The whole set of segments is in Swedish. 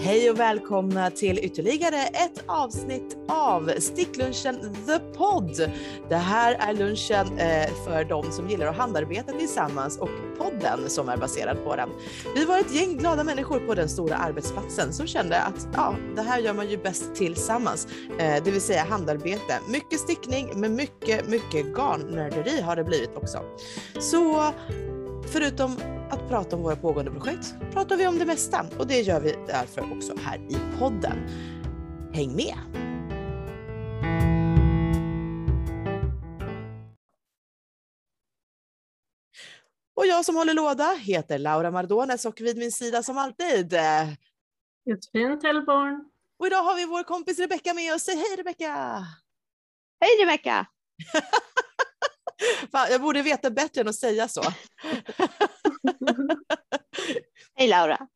Hej och välkomna till ytterligare ett avsnitt av Sticklunchen The Pod. Det här är lunchen eh, för de som gillar att handarbeta tillsammans och podden som är baserad på den. Vi var ett gäng glada människor på den stora arbetsplatsen som kände att ja, det här gör man ju bäst tillsammans, eh, det vill säga handarbete. Mycket stickning men mycket, mycket garnnörderi har det blivit också. Så förutom att prata om våra pågående projekt pratar vi om det mesta och det gör vi därför också här i podden. Häng med! Och jag som håller låda heter Laura Mardones och vid min sida som alltid Josefin Tellborn. Och idag har vi vår kompis Rebecka med oss. Säg hej Rebecka! Hej Rebecka! Fan, jag borde veta bättre än att säga så. Hej Laura!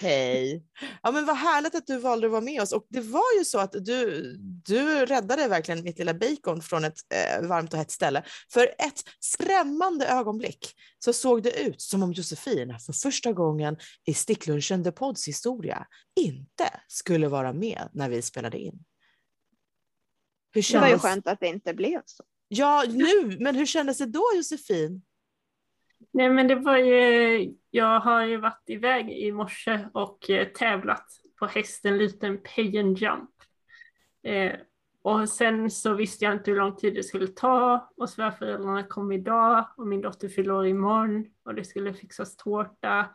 Hej! Ja men vad härligt att du valde att vara med oss och det var ju så att du, du räddade verkligen mitt lilla bacon från ett eh, varmt och hett ställe. För ett skrämmande ögonblick så såg det ut som om Josefin för första gången i Sticklunchen The Pods historia inte skulle vara med när vi spelade in. Hur kändes... Det var ju skönt att det inte blev så. Ja, nu, men hur kändes det då Josefin? Nej men det var ju, jag har ju varit iväg i morse och eh, tävlat på hästen liten pay and jump. Eh, och sen så visste jag inte hur lång tid det skulle ta och svärföräldrarna kom idag och min dotter fyller år imorgon och det skulle fixas tårta.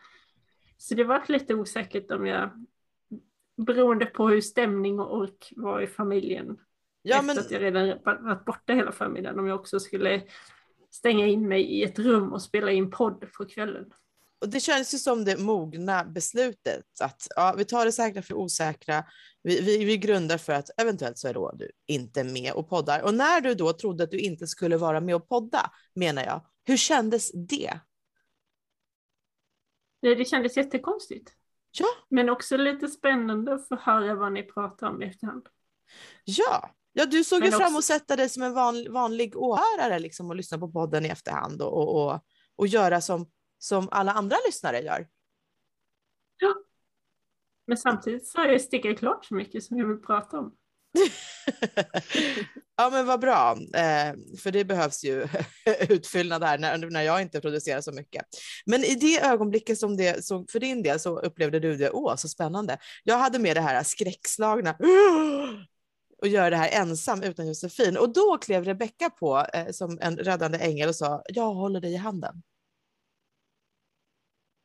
Så det var lite osäkert om jag, beroende på hur stämning och ork var i familjen. Ja, efter men... att jag redan varit borta hela förmiddagen, om jag också skulle stänga in mig i ett rum och spela in podd på kvällen. Och det känns ju som det mogna beslutet att ja, vi tar det säkra för osäkra. Vi, vi, vi grundar för att eventuellt så är då du inte med och poddar. Och när du då trodde att du inte skulle vara med och podda, menar jag, hur kändes det? Det, det kändes jättekonstigt. Ja. Men också lite spännande att få höra vad ni pratar om i efterhand. Ja, Ja, du såg ju fram emot att sätta dig som en van, vanlig åhörare liksom, och lyssna på podden i efterhand och, och, och, och göra som, som alla andra lyssnare gör. Ja. Men samtidigt så har jag stickat klart så mycket som jag vill prata om. ja men vad bra, eh, för det behövs ju utfyllnad här när, när jag inte producerar så mycket. Men i det ögonblicket som det, så för din del så upplevde du det, åh så spännande. Jag hade med det här skräckslagna och göra det här ensam utan Josefin. Och då klev Rebecka på eh, som en räddande ängel och sa, jag håller dig i handen.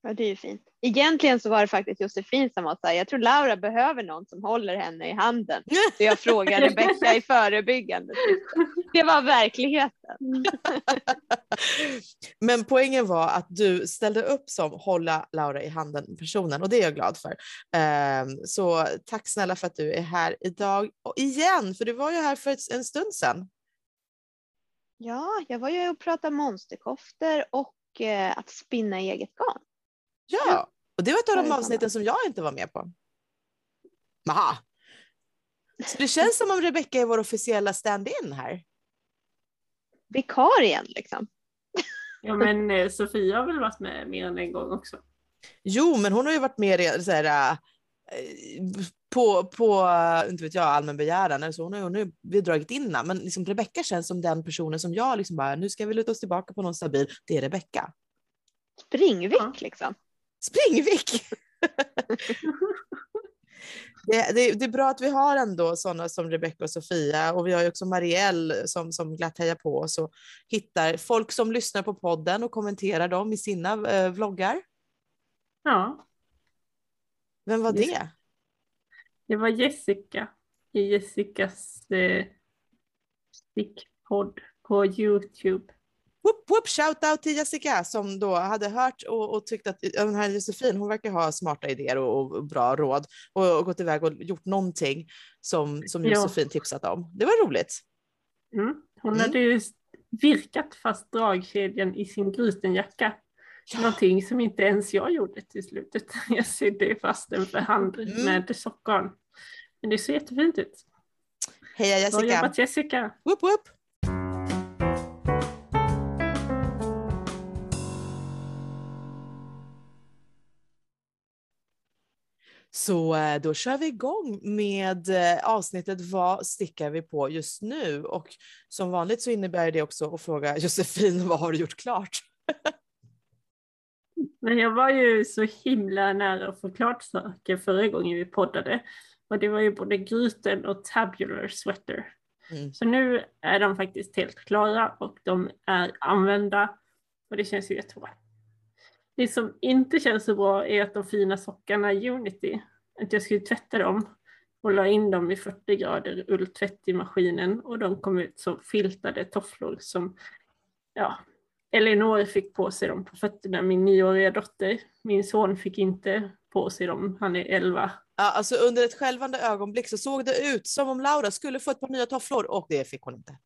Ja, det är ju fint. Egentligen så var det faktiskt Josefin som var så här, jag tror Laura behöver någon som håller henne i handen. Så jag frågade Rebecka i förebyggande. Det var verkligheten. Men poängen var att du ställde upp som hålla Laura i handen personen och det är jag glad för. Ehm, så tack snälla för att du är här idag och igen, för du var ju här för en stund sedan. Ja, jag var ju och pratade monsterkoftor och eh, att spinna eget garn. Ja, och det var ett av de avsnitten som jag inte var med på. Aha. Så det känns som om Rebecka är vår officiella stand-in här. Vikarien liksom. Ja men eh, Sofia har väl varit med mer än en gång också? Jo men hon har ju varit med så här, äh, på, på inte vet jag, allmän begäran. Alltså hon har, hon har vi har dragit in henne. Men liksom Rebecka känns som den personen som jag liksom bara, nu ska vi luta oss tillbaka på någon stabil. Det är Rebecka. Springvick ja. liksom. Springvick! det, det, det, är bra att vi har ändå sådana som Rebecca och Sofia och vi har ju också Marielle som, som glatt hejar på oss och hittar folk som lyssnar på podden och kommenterar dem i sina eh, vloggar. Ja. Vem var det? Det var Jessica i Jessicas eh, stickpodd på Youtube. Whoop, whoop, shout out till Jessica som då hade hört och, och tyckte att den här Josefin, hon verkar ha smarta idéer och, och bra råd och, och, gått iväg och gjort någonting som, som Josefin ja. tipsat om. Det var roligt. Mm. Hon mm. hade ju virkat fast dragkedjan i sin glutenjacka. Ja. Någonting som inte ens jag gjorde till slutet. Jag sydde fast den för hand mm. med sockgarn. Men det ser jättefint ut. Heja Jessica! Bra jobbat Jessica! Whoop, whoop. Så eh, då kör vi igång med eh, avsnittet Vad stickar vi på just nu? Och som vanligt så innebär det också att fråga Josefin, vad har du gjort klart? Men jag var ju så himla nära att få klart saker förra gången vi poddade. Och det var ju både gryten och tabular sweater. Mm. Så nu är de faktiskt helt klara och de är använda. Och det känns ju jättebra. Det som inte känns så bra är att de fina sockarna i Unity, att jag skulle tvätta dem och la in dem i 40 grader ulltvätt i maskinen och de kom ut som filtade tofflor som, ja, Elinor fick på sig dem på fötterna, min nioåriga dotter. Min son fick inte på sig dem, han är 11. Ja, alltså under ett skälvande ögonblick så såg det ut som om Laura skulle få ett par nya tofflor och det fick hon inte.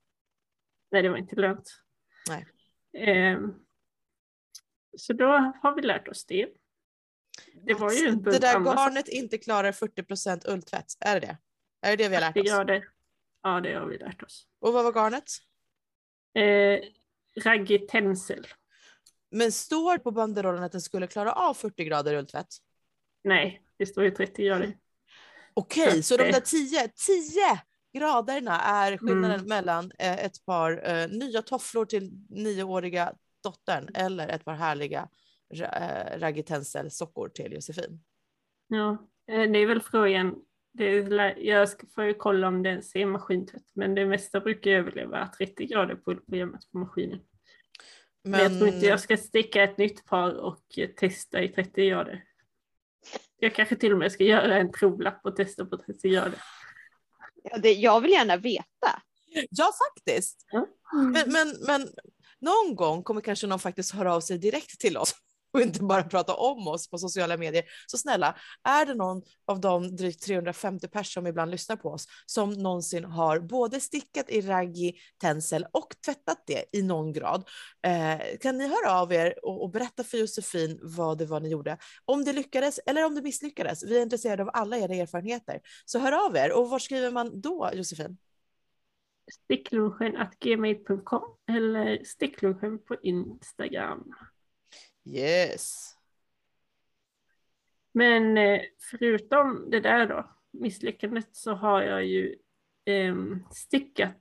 Nej, det var inte lönt. Nej. Eh, så då har vi lärt oss det. Det var ju en Det där garnet inte klarar 40% ulltvätt, är det det? Är det det vi har lärt oss? Grader. Ja, det har vi lärt oss. Och vad var garnet? Eh, raggig tencel. Men står på banderollen att den skulle klara av 40 grader ulltvätt? Nej, det står ju 30 grader. Okej, okay, så, så de där 10, 10 graderna är skillnaden mm. mellan eh, ett par eh, nya tofflor till nioåriga dottern eller ett par härliga äh, Raggi sockor till Josefin. Ja, eh, det är väl frågan. Det är, jag ska, får ju kolla om det ens är maskintvätt, men det mesta brukar överleva 30 grader på programmet på maskinen. Men... men jag tror inte jag ska sticka ett nytt par och testa i 30 grader. Jag kanske till och med ska göra en provlapp och testa på 30 grader. Ja, det, jag vill gärna veta. Ja, faktiskt. Mm. Men, men, men någon gång kommer kanske någon faktiskt höra av sig direkt till oss och inte bara prata om oss på sociala medier. Så snälla, är det någon av de drygt 350 personer som ibland lyssnar på oss som någonsin har både stickat i raggi tensel och tvättat det i någon grad, eh, kan ni höra av er och, och, berätta för Josefin vad det var ni gjorde? Om det lyckades eller om det misslyckades. Vi är intresserade av alla era erfarenheter. Så hör av er. Och var skriver man då, Josefin? sticklunchen.gmail.com eller sticklunchen på Instagram. Yes. Men eh, förutom det där då, misslyckandet, så har jag ju eh, stickat.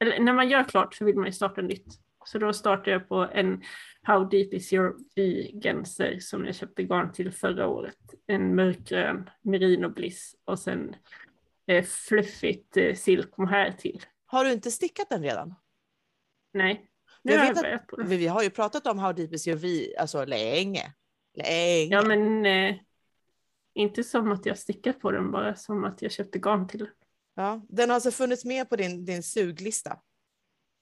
Eller när man gör klart så vill man ju starta nytt. Så då startar jag på en How Deep Is Your V-genser som jag köpte garn till förra året. En mörkgrön Merino Bliss och sen eh, fluffigt eh, här till. Har du inte stickat den redan? Nej. Nu jag vet att, vi, vi har ju pratat om How Deep Is Your V alltså länge. Länge. Ja men eh, inte som att jag stickat på den, bara som att jag köpte garn till Ja, den har alltså funnits med på din, din suglista?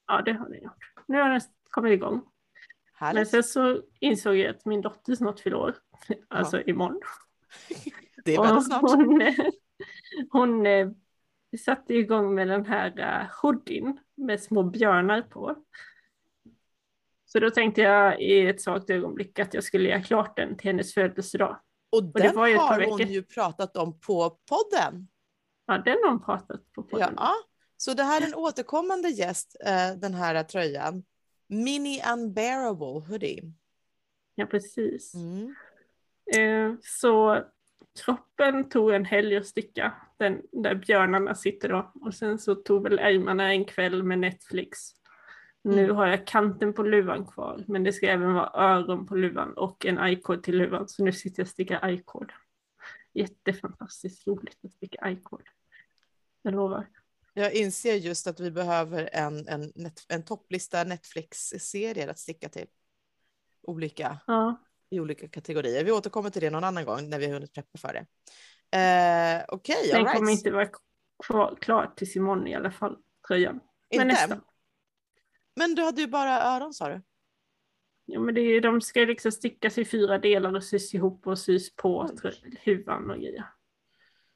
Ja, det har den gjort. Nu har den kommit igång. Härligt. Men sen så insåg jag att min dotter snart fyller år, alltså ja. imorgon. Det är väldigt snart. Hon, hon eh, satte igång med den här uh, hoodien med små björnar på. Så då tänkte jag i ett svagt ögonblick att jag skulle göra klart den till hennes födelsedag. Och, och den har hon ju pratat om på podden. Ja, den har hon pratat på podden. Ja, så det här är en återkommande gäst, uh, den här tröjan. Mini Unbearable Hoodie. Ja, precis. Mm. Så kroppen tog en helg att sticka, den där björnarna sitter då. Och sen så tog väl ärmarna en kväll med Netflix. Mm. Nu har jag kanten på luvan kvar, men det ska även vara öron på luvan och en i-cord till luvan. Så nu sitter jag och stickar i-cord. Jättefantastiskt roligt att sticka i-cord. Jag lovar. Jag inser just att vi behöver en, en, en topplista Netflix-serier att sticka till. Olika ja i olika kategorier. Vi återkommer till det någon annan gång när vi har hunnit preppa för det. Eh, Okej, okay, Den right. kommer inte vara klar, klar tills imorgon i alla fall, tröjan. Men inte? nästan. Men du hade ju bara öron sa du? Ja, men det är, de ska liksom stickas i fyra delar och sys ihop och sys på huvan och grejer.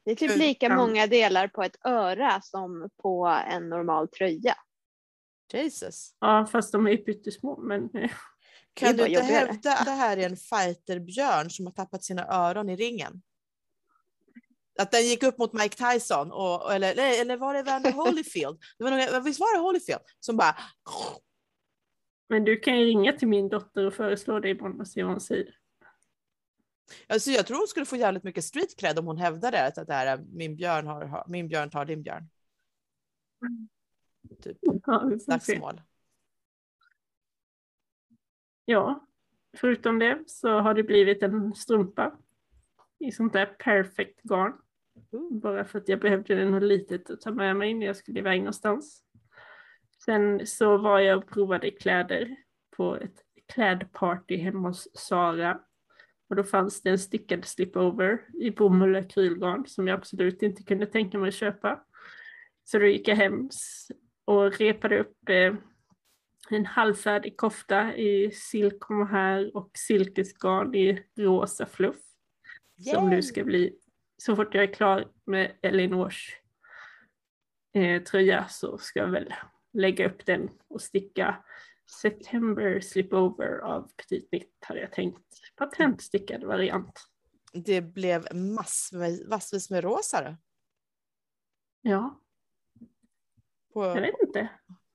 Det är typ lika många delar på ett öra som på en normal tröja. Jesus. Ja, fast de är pyttesmå. Men kan du inte hävda att det här är en fighterbjörn som har tappat sina öron i ringen? Att den gick upp mot Mike Tyson, och, eller, eller var det Vander Holyfield? Det var nog, visst var det Holyfield som bara... Men du kan ju ringa till min dotter och föreslå det imorgon och se vad hon säger. Alltså jag tror hon skulle få jävligt mycket street cred om hon hävdade att det här är min björn, har, min björn tar din björn. Typ Ja, slagsmål. Ja, förutom det så har det blivit en strumpa i sånt där perfect garn. Bara för att jag behövde något litet att ta med mig när jag skulle iväg någonstans. Sen så var jag och provade kläder på ett klädparty hemma hos Sara. Och då fanns det en stickad slipover i bomull och akrylgarn som jag absolut inte kunde tänka mig att köpa. Så då gick jag hem och repade upp eh, en halvfärdig kofta i silk och här och silkesgarn i rosa fluff. Som nu ska bli, så fort jag är klar med Elinors eh, tröja så ska jag väl lägga upp den och sticka September Slipover av Petit Knit hade jag tänkt. Patentstickad variant. Det blev massvis, massvis med rosa då. Ja, På, jag vet inte.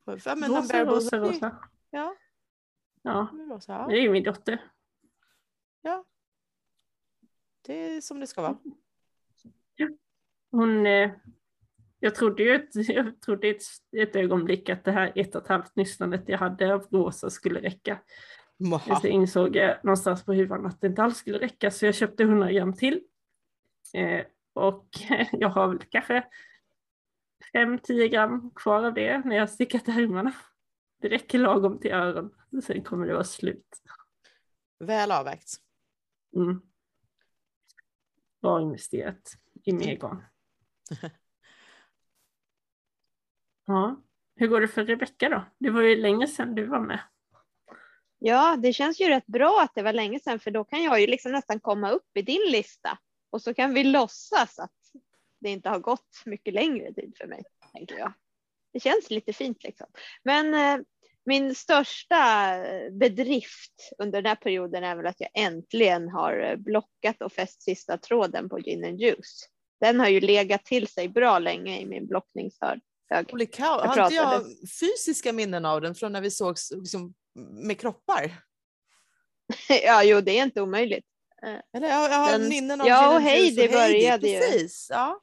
på, ja, men en rosa, rosa, rosa. Ja, Ja, rosa. det Ja, är ju min dotter. det är som det ska vara. Hon, eh, jag trodde ju ett, jag trodde ett, ett ögonblick att det här ett och ett halvt nystnadet jag hade av rosa skulle räcka. Men Maha. så insåg jag någonstans på huvudet att det inte alls skulle räcka så jag köpte 100 gram till. Eh, och jag har väl kanske 5-10 gram kvar av det när jag stickat ärmarna. Det räcker lagom till öron. Sen kommer det vara slut. Väl avvägt. Mm. Bra investerat i Megon. Ja. Hur går det för Rebecka då? Det var ju länge sedan du var med. Ja, det känns ju rätt bra att det var länge sedan för då kan jag ju liksom nästan komma upp i din lista och så kan vi låtsas att det inte har gått mycket längre tid för mig, tänker jag. Det känns lite fint liksom. Men eh, min största bedrift under den här perioden är väl att jag äntligen har eh, blockat och fäst sista tråden på gin and juice. Den har ju legat till sig bra länge i min blockningshög. Holy cow, har inte pratade- jag fysiska minnen av den från när vi sågs liksom, med kroppar? ja, jo, det är inte omöjligt. Eller jag, jag har Den- minnen av ja, och Heidi började ju. Precis, ja.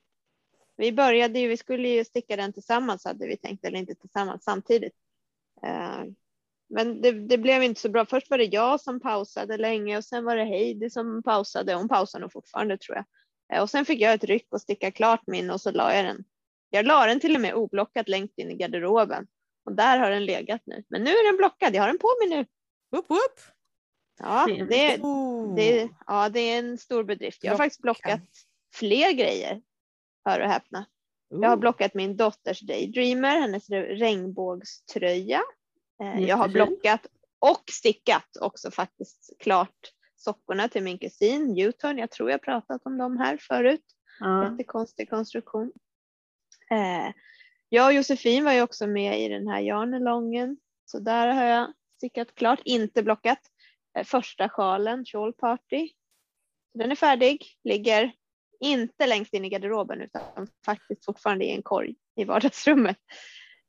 Vi började ju, vi skulle ju sticka den tillsammans hade vi tänkt, eller inte tillsammans samtidigt. Eh, Men det, det blev inte så bra. Först var det jag som pausade länge och sen var det Heidi som pausade. Hon pausar nog fortfarande tror jag. Eh, Och sen fick jag ett ryck och sticka klart min och så la jag den. Jag la den till och med oblockat längst in i garderoben. Och där har den legat nu. Men nu är den blockad, jag har den på mig nu. Whoop, whoop. Ja, det, det, ja, det är en stor bedrift. Jag har faktiskt blockat fler grejer. Hör och häpna. Jag har blockat min dotters Daydreamer, hennes re- regnbågströja. Eh, Jag har blockat och stickat också faktiskt klart sockorna till min kusin U-turn. Jag tror jag pratat om dem här förut. Ja. Jättekonstig konstruktion. Eh, jag och Josefin var ju också med i den här yarnalongen. Så där har jag stickat klart, inte blockat. Eh, första sjalen, Shawl Party. Den är färdig, ligger inte längst in i garderoben utan faktiskt fortfarande i en korg i vardagsrummet.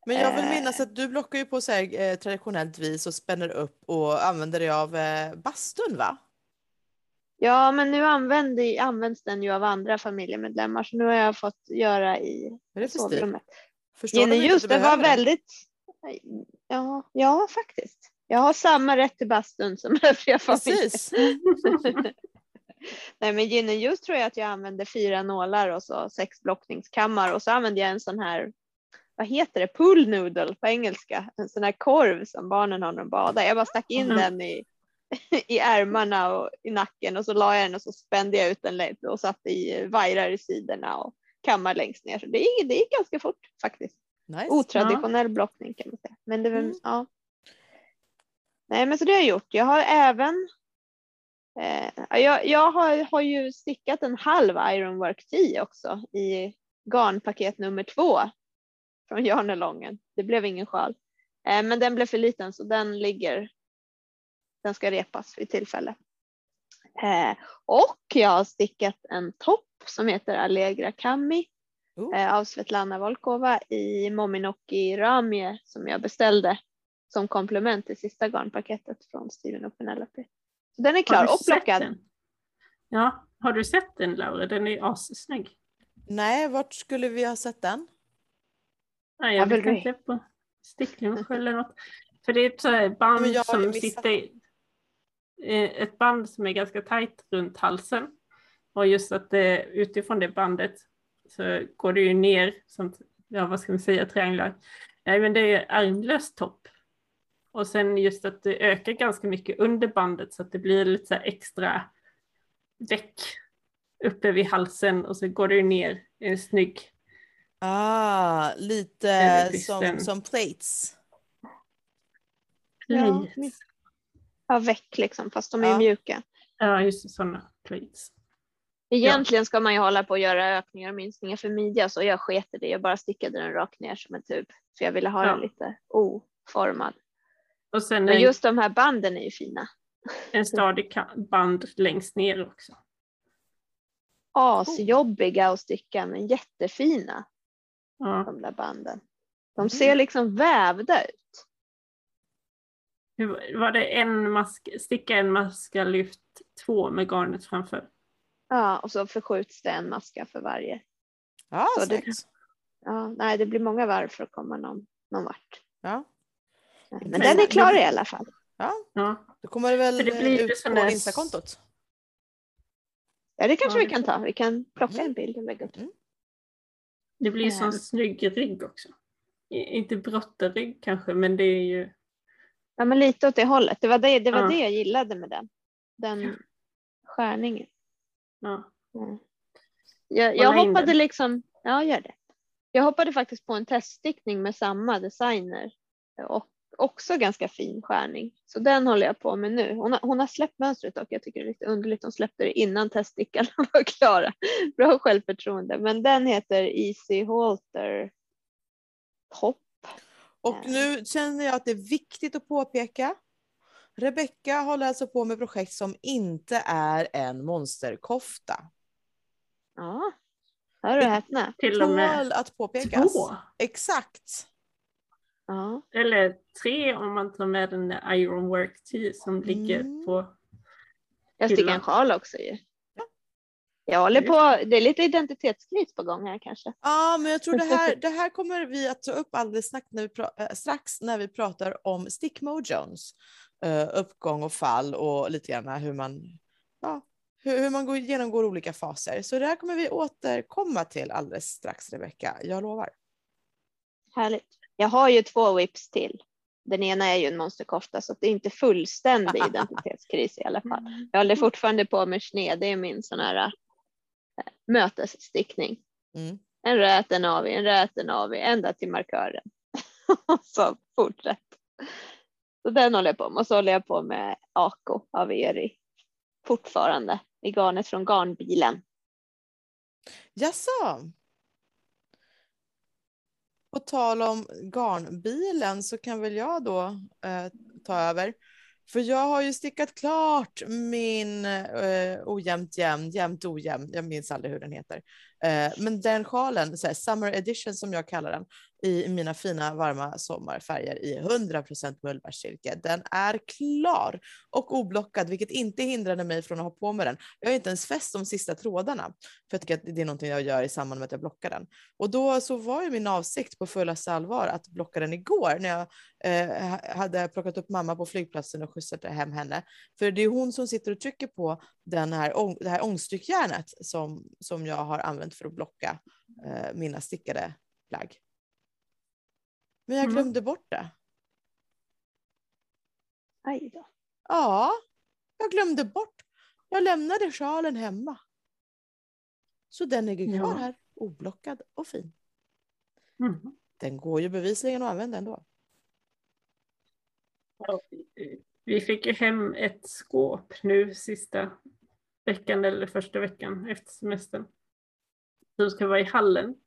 Men jag vill Eh. minnas att du blockar ju på så här, eh, traditionellt vis och spänner upp och använder dig av eh, bastun va? Ja, men nu använder, används den ju av andra familjemedlemmar så nu har jag fått göra i det sovrummet. Förstår Gin de du det var den? väldigt... Ja, ja, faktiskt. Jag har samma rätt till bastun som övriga familjer. Precis. Nej, men gin and juice tror jag att jag använde fyra nålar och så sex blockningskammar och så använde jag en sån här, vad heter det, pool noodle på engelska, en sån här korv som barnen har när de badar. Jag bara stack in Mm. den i, i ärmarna och i nacken och så la jag den och så spände jag ut den lätt och satte i vajrar i sidorna och kammar längst ner. Så det gick, det gick ganska fort faktiskt. Nice. Otraditionell blockning kan man säga. Men det var, Mm. ja. Nej men så det har jag gjort. Jag har även eh, jag, jag har, har ju stickat en halv Ironwork 10 också i garnpaket nummer två från Jarnelången. Det blev ingen sjal. Eh, men den blev för liten så den ligger. Den ska repas vid tillfälle. Eh, och jag har stickat en topp som heter Allegra Kami Oh. eh, av Svetlana Volkova i Mominoki Ramie som jag beställde som komplement till sista garnpaketet från Steven och Penelope. Den är Har klar du och sett plockad. den? Ja, har du sett den Laura? Den är assnygg. Nej, vart skulle vi ha sett den? Nej, Ja, jag vet inte på sticklunch eller något. För det är ett så band som sitter i, eh, ett band som är ganska tajt runt halsen. Och just att det, utifrån det bandet så går det ju ner som, ja vad ska man säga, trianglar. Nej men det är ärmlös topp. Och sen just att det ökar ganska mycket under bandet så att det blir lite så här extra väck uppe vid halsen och så går det ner en snygg Ah, lite som, som plates. Ja, plate. Ja, väck liksom, fast de är Ja. mjuka. Ja, just sådana plates. Egentligen ska man ju hålla på att göra ökningar och minskningar för midja så jag sket i det. Jag bara stickade den rakt ner som en tub. För jag ville ha Ja. den lite oformad. Och sen Men en, just de här banden är ju fina. en stadig band längst ner också. Asjobbiga att sticka men jättefina Ja. de där banden. De ser liksom vävda ut. Hur, var det en mask, sticka en maska lyft två med garnet framför? Ja, och så förskjuts det en maska för varje. Ja, Så det-. Ja, nej, det blir många varv för att komma någon, någon vart. Ja. Men Men den är klar i alla fall. Ja, Då kommer det väl det blir ut sån på där- Insta-kontot. Ja, det kanske Ja, vi kan ta. Vi kan plocka Mm. en bild och lägga upp. det blir ju sån Ehm. snygg rygg också. Inte brottarrygg kanske, men det är ju Ja, men lite åt det hållet. Det var det, det, var Ja. det jag gillade med den. Den skärningen. ja, Mm. Jag, jag hoppade den. liksom, ja gör det. Jag hoppade faktiskt på en teststickning med samma designer och också ganska fin skärning. Så den håller jag på med nu. Hon har, hon har släppt mönstret och jag tycker det är lite underligt. Hon släppte det innan teststickarna var klara. Bra självförtroende. Men den heter Easy Halter Top. Och nu känner jag att det är viktigt att påpeka. Rebecka håller alltså på med projekt som inte är en monsterkofta. Ja, hör du häpna. till och med att påpekas. två. Exakt. Ja. Eller tre om man tar med den där Ironwork Tee som ligger Mm. på Jag stickar en sjal också ju. Jag håller på, det är lite identitetskris på gång här kanske. Ja, men jag tror det här, det här kommer vi att ta upp alldeles strax när vi, pra- eh, strax när vi pratar om stickmojons. Uh, uppgång och fall och lite grann hur man, ja, hur, hur man går, genomgår olika faser. Så det här kommer vi återkomma till alldeles strax, Rebecka. Jag lovar. Härligt. Jag har ju två whips till. Den ena är ju en monsterkofta så det är inte fullständig identitetskris i alla fall. Jag håller fortfarande på med sned, det är min sån här äh, mötesstickning. Mm. En rät, en av, en rät, en av, ända till markören. Och så fortsätt. Så den håller jag på med och så håller jag på med Ako av Eri fortfarande i garnet från garnbilen. Jaså? På tal om garnbilen så kan väl jag då eh, ta över. För jag har ju stickat klart min eh, ojämnt jämn, jämnt ojämn, jag minns aldrig hur den heter. Eh, men den sjalen, så här, summer edition som jag kallar den, i mina fina varma sommarfärger i 100% mullbärssilke. Den är klar och oblockad, vilket inte hindrade mig från att ha på mig den. Jag har inte ens fäst de sista trådarna, för jag tycker att det är någonting jag gör i samband med att jag blockar den. Och då så var ju min avsikt på fullaste allvar att blocka den igår när jag eh, hade plockat upp mamma på flygplatsen och skjutsat hem henne. För det är hon som sitter och trycker på den här, det här ångstrykjärnet som, som jag har använt för att blocka eh, mina stickade plagg. Men jag Mm. glömde bort det. Aj då. Ja, jag glömde bort. Jag lämnade sjalen hemma. Så den ligger kvar Ja. här, oblockad och fin. Mm. Den går ju bevisligen att använda ändå. Ja, Vi fick ju hem ett skåp nu sista veckan eller första veckan efter semestern. Som ska vara i hallen.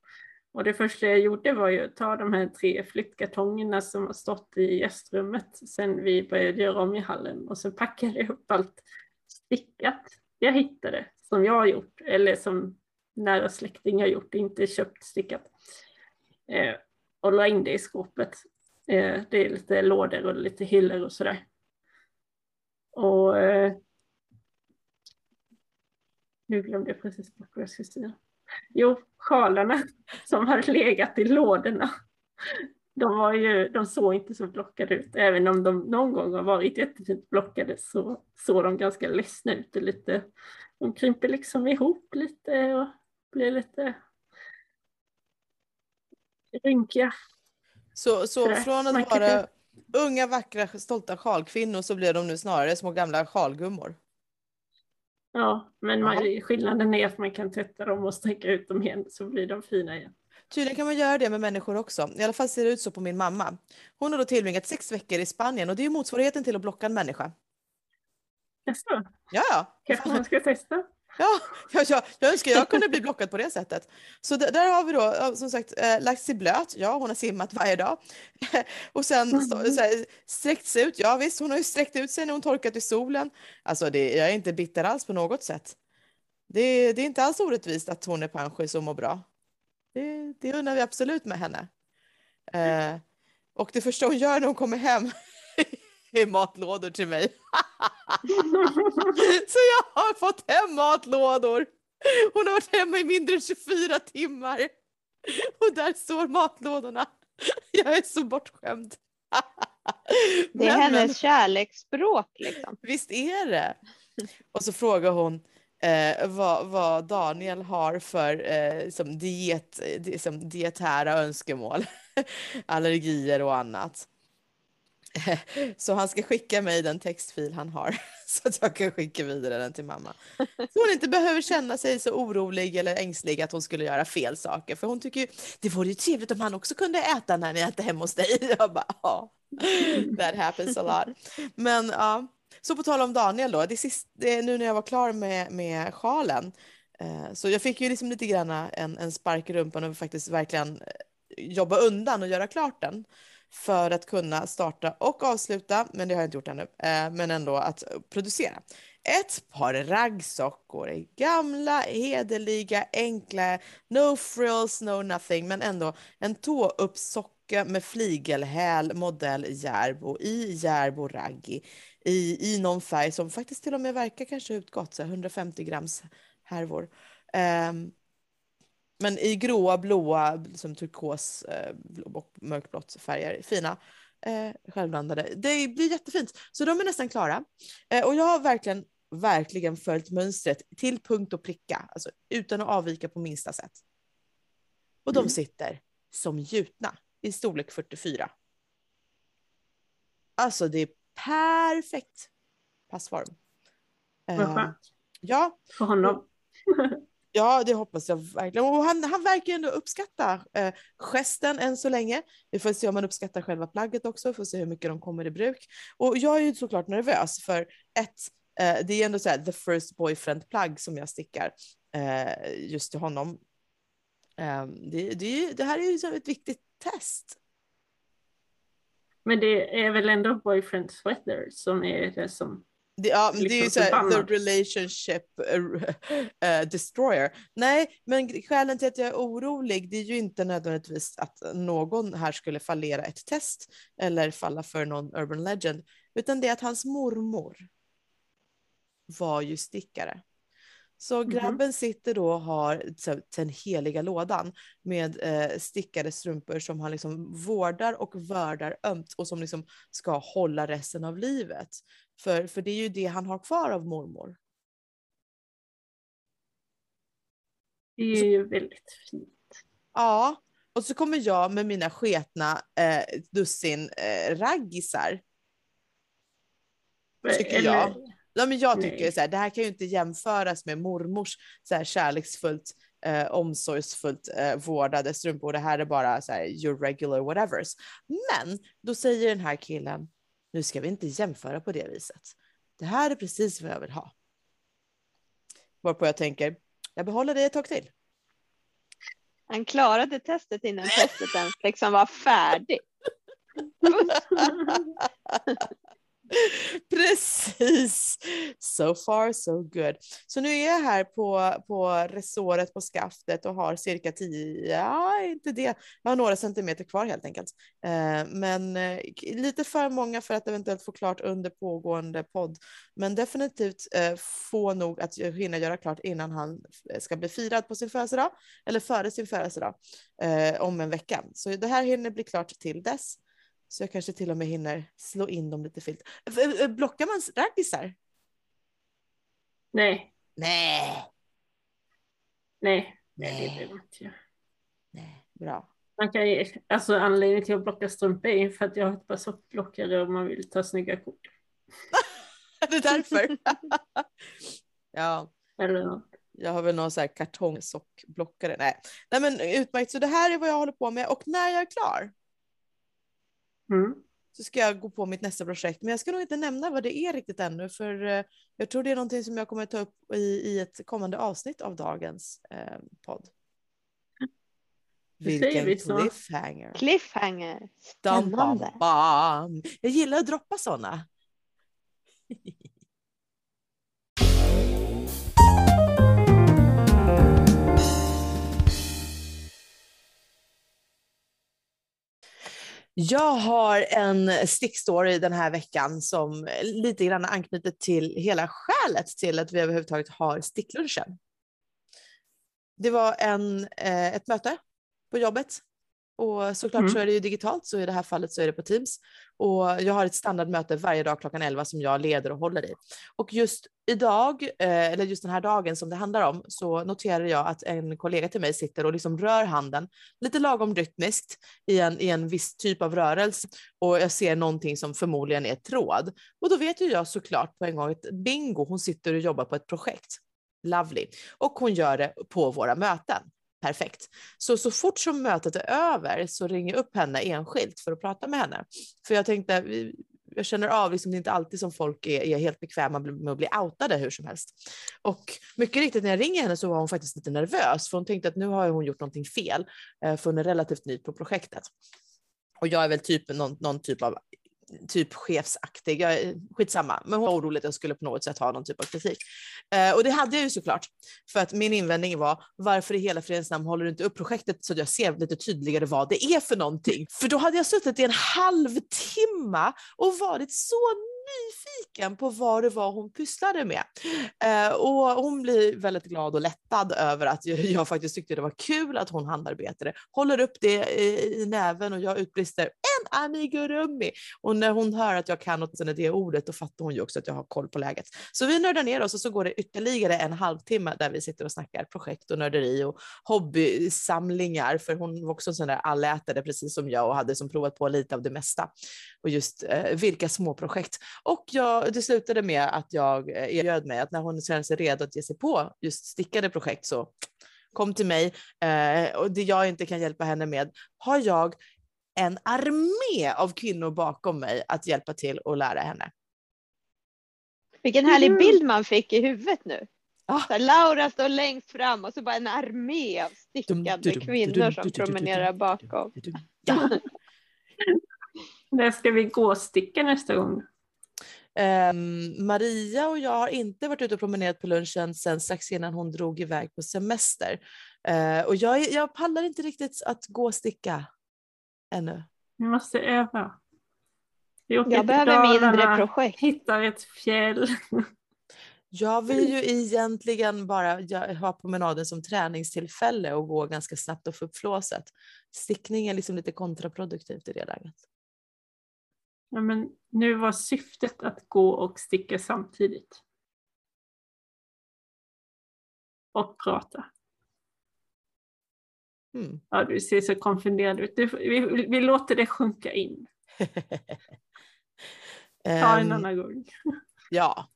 Och det första jag gjorde var ju att ta de här tre flyttkartongerna som har stått i gästrummet sen vi började göra om i hallen och så packade jag upp allt stickat jag hittade som jag har gjort eller som nära släktingar har gjort, inte köpt stickat. Eh, och la in det i skåpet. Eh, det är lite lådor och lite hyllor och sådär. Och eh, nu glömde jag precis bort vad jag skulle säga. Jo, sjalarna som har legat i lådorna. De, var ju, de såg inte så blockade ut. Även om de någon gång har varit jättefint blockade så såg de ganska ledsna ut. Och lite, de krymper liksom ihop lite och blir lite rynkiga. Så, så från att vara unga, vackra, stolta sjalkvinnor så blir de nu snarare små gamla sjalgummor. Ja, men man, Ja. skillnaden är att man kan tvätta dem och sträcka ut dem igen så blir de fina igen. Tydligen kan man göra det med människor också. I alla fall ser det ut så på min mamma. Hon har då tillbringat sex veckor i Spanien och det är ju motsvarigheten till att blocka en människa. Jaså, Ja, ja. kanske man ska testa? Ja, ja, ja, jag önskar jag kunde bli blockad på det sättet. Så d- där har vi då som sagt eh, lagt sig blöt. Ja, hon har simmat varje dag. och sen stå, så här, sträckt sig ut. Ja visst, hon har ju sträckt ut sig när hon torkat i solen. Alltså det, jag är inte bitter alls på något sätt. Det, det är inte alls orättvist att hon är panschis och mår bra. Det, det undrar vi absolut med henne. Eh, och det första hon gör när hon kommer hem är matlådor till mig. Så jag har fått hem matlådor. Hon har varit hemma i mindre än 24 timmar. Och där står matlådorna. Jag är så bortskämd. Det är hennes kärleksspråk liksom. visst är det. Och så frågar hon eh, vad, vad Daniel har för eh, som diet, eh, som dietära önskemål. Allergier och annat. Så han ska skicka mig den textfil han har så att jag kan skicka vidare den till mamma. Så hon inte behöver känna sig så orolig eller ängslig att hon skulle göra fel saker. För hon tycker ju, det vore ju trevligt om han också kunde äta när ni äter hemma hos dig. Jag bara, ja, that happens a lot. Men ja, så på tal om Daniel då, det sist, det, nu när jag var klar med, med sjalen, eh, så jag fick ju liksom lite grann en, en spark i rumpan och faktiskt verkligen eh, jobba undan och göra klart den för att kunna starta och avsluta, men det har jag inte gjort ännu, eh, men ändå att producera. Ett par raggsockor, gamla, hederliga, enkla, no frills, no nothing, men ändå en tåuppsocka med fligelhäl modell Järbo i Järbo raggi i, i någon färg som faktiskt till och med verkar kanske utgått, så 150 grams härvor. Um, men i gråa, blåa, som turkos eh, och mörkblått färger, fina. Eh, självblandade. Det blir jättefint. Så de är nästan klara. Eh, och jag har verkligen, verkligen följt mönstret till punkt och pricka, alltså utan att avvika på minsta sätt. Och de Mm. sitter som gjutna i storlek 44. Alltså det är perfekt passform. Eh, ja, för honom. Ja, det hoppas jag verkligen. Och han, han verkar ändå uppskatta eh, gesten än så länge. Vi får se om han uppskattar själva plagget också, vi får se hur mycket de kommer i bruk. Och jag är ju såklart nervös för ett, eh, det är ändå så här the first boyfriend plagg som jag stickar eh, just till honom. Eh, det, det, det här är ju ett viktigt test. Men det är väl ändå boyfriend sweater som är det som... Det, ja, men det är ju Liksom så här, the relationship eh, destroyer. Nej, men skälen till att jag är orolig, det är ju inte nödvändigtvis att någon här skulle fallera ett test eller falla för någon urban legend, utan det är att hans mormor var ju stickare. Så Mhm. grabben sitter då och har den heliga lådan med eh, stickade strumpor som han liksom vårdar och vördar ömt och som liksom ska hålla resten av livet. För, för det är ju det han har kvar av mormor. Det är ju väldigt fint. Ja, och så kommer jag med mina sketna eh, dussin eh, raggisar. Tycker jag. Ja, men jag tycker Nej. så här, det här kan ju inte jämföras med mormors så här, kärleksfullt, eh, omsorgsfullt eh, vårdade strumpor. Det här är bara så här, your regular whatevers. Men då säger den här killen, nu ska vi inte jämföra på det viset. Det här är precis vad jag vill ha. Varpå jag tänker, jag behåller det ett tag till. Han klarade testet innan testet ens liksom var färdigt. Precis! So far so good. Så nu är jag här på, på resåret på skaftet och har cirka 10, ja inte det, jag har några centimeter kvar helt enkelt. Eh, men eh, lite för många för att eventuellt få klart under pågående podd. Men definitivt eh, få nog att hinna göra klart innan han ska bli firad på sin födelsedag, eller före sin födelsedag, om en vecka. Så det här hinner bli klart till dess. Så jag kanske till och med hinner slå in dem lite filt. Blockar man raggisar? Nej. Nej. Nej. Nej. Nej. Nej. Bra. Man kan, alltså anledningen till att blocka strumpor är för att jag har ett par sockblockare och man vill ta snygga kort. det är därför. ja. Eller något. Jag har väl någon så här kartongsockblockare. Nej. Nej men utmärkt, så det här är vad jag håller på med och när jag är klar Mm. så ska jag gå på mitt nästa projekt. Men jag ska nog inte nämna vad det är riktigt ännu, för eh, jag tror det är någonting som jag kommer ta upp i, i ett kommande avsnitt av dagens eh, podd. Vilken vi cliffhanger. Cliffhanger. Dam, bam, bam. Jag gillar att droppa sådana. Jag har en stickstory den här veckan som lite grann anknyter till hela skälet till att vi överhuvudtaget har sticklunchen. Det var en, eh, ett möte på jobbet och såklart Mm. så är det ju digitalt, så i det här fallet så är det på Teams. Och jag har ett standardmöte varje dag klockan 11 som jag leder och håller i. Och just idag, eh, eller just den här dagen som det handlar om, så noterar jag att en kollega till mig sitter och liksom rör handen lite lagom rytmiskt i en, i en viss typ av rörelse. Och jag ser någonting som förmodligen är tråd. Och då vet ju jag såklart på en gång att bingo, hon sitter och jobbar på ett projekt. Lovely. Och hon gör det på våra möten. Perfekt. Så, så fort som mötet är över så ringer jag upp henne enskilt för att prata med henne. För jag tänkte, jag känner av, liksom, det är inte alltid som folk är, är helt bekväma med att bli outade hur som helst. Och mycket riktigt när jag ringer henne så var hon faktiskt lite nervös för hon tänkte att nu har hon gjort någonting fel för hon är relativt ny på projektet. Och jag är väl typ någon, någon typ av typ chefsaktig, jag är, skitsamma, men hon var orolig att jag skulle på något sätt ha någon typ av kritik. Eh, och det hade jag ju såklart, för att min invändning var varför i hela fredens namn håller du inte upp projektet så att jag ser lite tydligare vad det är för någonting? För då hade jag suttit i en halvtimme och varit så nyfiken på vad det var hon pysslade med. Eh, och hon blir väldigt glad och lättad över att jag, jag faktiskt tyckte det var kul att hon handarbetade. Håller upp det i, i näven och jag utbrister en amigurumi. Och när hon hör att jag kan åtminstone det ordet då fattar hon ju också att jag har koll på läget. Så vi nördar ner oss och så går det ytterligare en halvtimme där vi sitter och snackar projekt och nörderi och hobbysamlingar. För hon var också en sån där allätare precis som jag och hade som provat på lite av det mesta. Och just eh, vilka små projekt. Och jag, det slutade med att jag eh, erbjöd mig att när hon känner sig redo att ge sig på just stickade projekt så kom till mig eh, och det jag inte kan hjälpa henne med har jag en armé av kvinnor bakom mig att hjälpa till och lära henne. Vilken härlig Mhm. bild man fick i huvudet nu. Ah. Så Laura står längst fram och så bara en armé av dudum, kvinnor som promenerar bakom. Ja. Där ska vi gå och sticka nästa gång. Ehm, Maria och jag har inte varit ute och promenerat på lunchen sen strax innan hon drog iväg på semester. Eh, och jag, jag pallar inte riktigt att gå och sticka ännu. Vi måste öva. Vi åker Jag behöver mindre Dalarna, projekt. hittar ett fjäll. Jag vill ju egentligen bara ha promenaden som träningstillfälle och gå ganska snabbt och få upp flåset. Stickning är liksom lite kontraproduktivt i det läget. Ja, men nu var syftet att gå och sticka samtidigt. Och prata. Mm. Ja, du ser så konfunderad ut. Du, vi, vi låter det sjunka in. Ta en Ehm, annan gång. ja.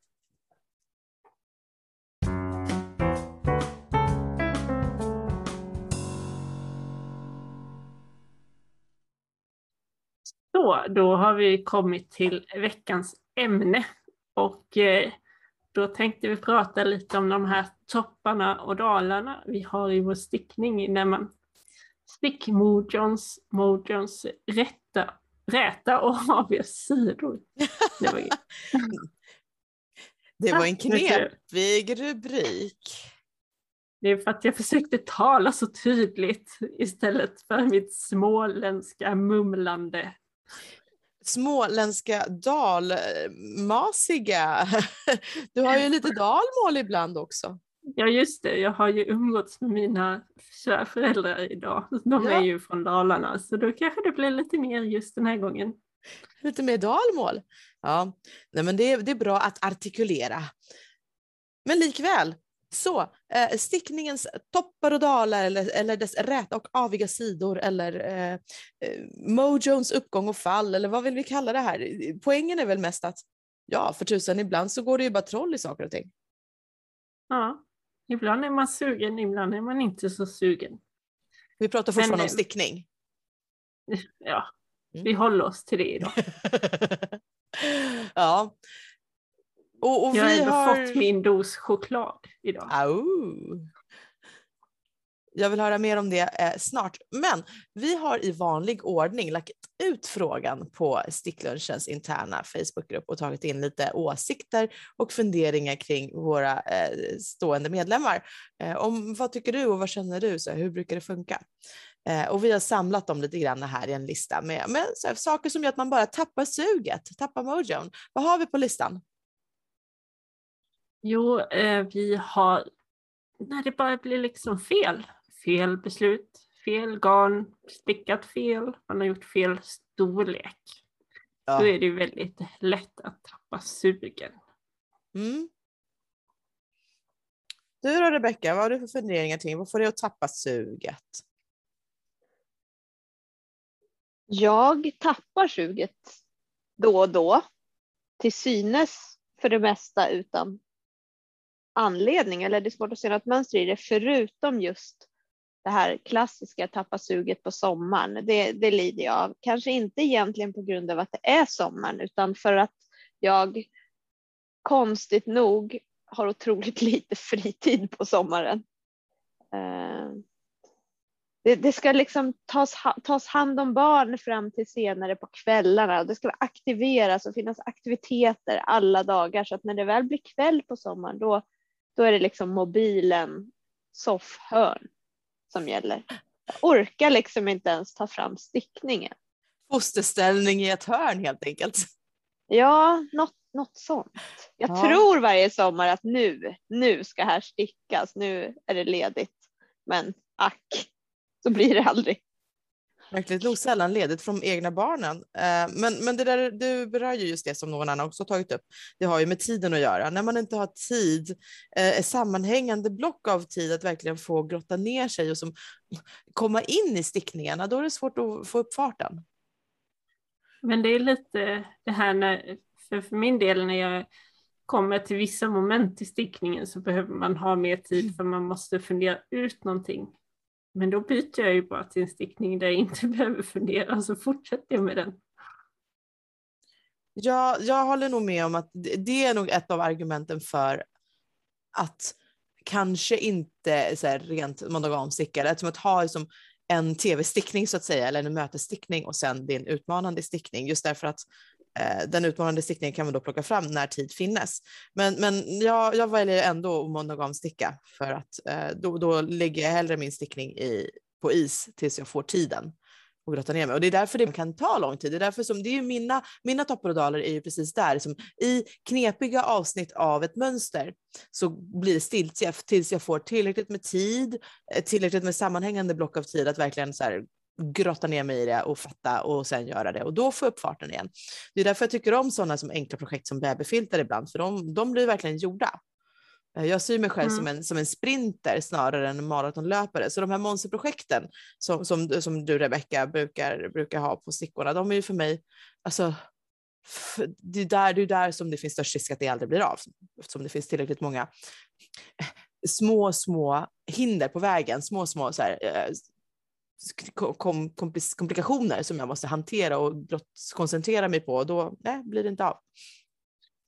Så, då har vi kommit till veckans ämne. Och eh, då tänkte vi prata lite om de här topparna och dalarna vi har i vår stickning när man stickmojons, mojons rätta räta och avgöra sidor. Det var, det var en knepig rubrik. det är för att jag försökte tala så tydligt istället för mitt småländska mumlande. Småländska dalmasiga. Du har ju lite dalmål ibland också. Ja just det, jag har ju umgåtts med mina föräldrar idag. De Ja. är ju från Dalarna så då kanske det blir lite mer just den här gången. Lite mer dalmål. Ja, Nej, men det, är, det är bra att artikulera. Men likväl, så eh, stickningens toppar och dalar eller, eller dess räta och aviga sidor eller eh, eh, mojons uppgång och fall eller vad vill vi kalla det här? Poängen är väl mest att ja, för tusan, ibland så går det ju bara troll i saker och ting. Ja, ibland är man sugen, ibland är man inte så sugen. Vi pratar Men, fortfarande om eh, stickning. Ja, Mm. vi håller oss till det idag. ja. Och, och Jag har ändå har... fått min dos choklad idag. Au. Jag vill höra mer om det eh, snart. Men vi har i vanlig ordning lagt ut frågan på Sticklunchens interna Facebookgrupp och tagit in lite åsikter och funderingar kring våra eh, stående medlemmar. Eh, om vad tycker du och vad känner du? Så här, hur brukar det funka? Eh, och vi har samlat dem lite grann här i en lista med, med här, saker som gör att man bara tappar suget, tappar mojon. Vad har vi på listan? Jo, eh, vi har när det bara blir liksom fel. Fel beslut, fel garn, stickat fel, man har gjort fel storlek. Ja. Då är det ju väldigt lätt att tappa sugen. Mm. Du då Rebecka, vad har du för funderingar kring vad får dig att tappa suget? Jag tappar suget då och då. Till synes för det mesta utan anledning. Eller det är svårt att se något mönster i det. Förutom just det här klassiska tappa suget på sommaren. Det, det lider jag av. Kanske inte egentligen på grund av att det är sommaren utan för att jag konstigt nog har otroligt lite fritid på sommaren. Eh, det, det ska liksom tas, tas hand om barn fram till senare på kvällarna. och Det ska aktiveras och finnas aktiviteter alla dagar så att när det väl blir kväll på sommaren då, då är det liksom mobilen, soffhörn som gäller. Jag orkar liksom inte ens ta fram stickningen. Fosterställning i ett hörn helt enkelt. Ja, något, något sånt. Jag Ja. tror varje sommar att nu, nu ska här stickas, nu är det ledigt. Men ack, så blir det aldrig. Verkligen nog sällan ledigt från egna barnen. Eh, Men, men det där, du berör ju just det som någon annan också tagit upp. Det har ju med tiden att göra. När man inte har tid, eh, ett sammanhängande block av tid att verkligen få grotta ner sig och som, komma in i stickningarna, då är det svårt att få upp farten. Men det är lite det här när, för, för min del när jag kommer till vissa moment i stickningen så behöver man ha mer tid för man måste fundera ut någonting. Men då byter jag ju bara till en stickning där jag inte behöver fundera så fortsätter jag med den. Ja, jag håller nog med om att det är nog ett av argumenten för att kanske inte så här, rent monogamstickare, eftersom att ha liksom, en tv-stickning så att säga, eller en mötesstickning och sen din utmanande stickning, just därför att Eh, den utmanande stickningen kan man då plocka fram när tid finnes. Men, men jag, jag väljer ändå monogamsticka för att eh, då, då lägger jag hellre min stickning i, på is tills jag får tiden och grotta ner mig. Och det är därför det kan ta lång tid. Det är därför som det är ju mina, mina toppar och dalar är ju precis där. Som I knepiga avsnitt av ett mönster så blir det stiltje tills jag får tillräckligt med tid, eh, tillräckligt med sammanhängande block av tid att verkligen så här, grotta ner mig i det och fatta och sen göra det och då få upp farten igen. Det är därför jag tycker om sådana som enkla projekt som babyfilter ibland, för de, de blir verkligen gjorda. Eh, Jag ser mig själv som, en, som en sprinter snarare än en maratonlöpare. Så de här monsterprojekten som, som, som du Rebecka brukar, brukar ha på stickorna, de är ju för mig, alltså, det är där, det är där som det finns störst risk att det aldrig blir av. Eftersom det finns tillräckligt många små, små hinder på vägen, små, små så här, eh, kom, komplikationer som jag måste hantera och koncentrera mig på. Och då nej, blir det inte av.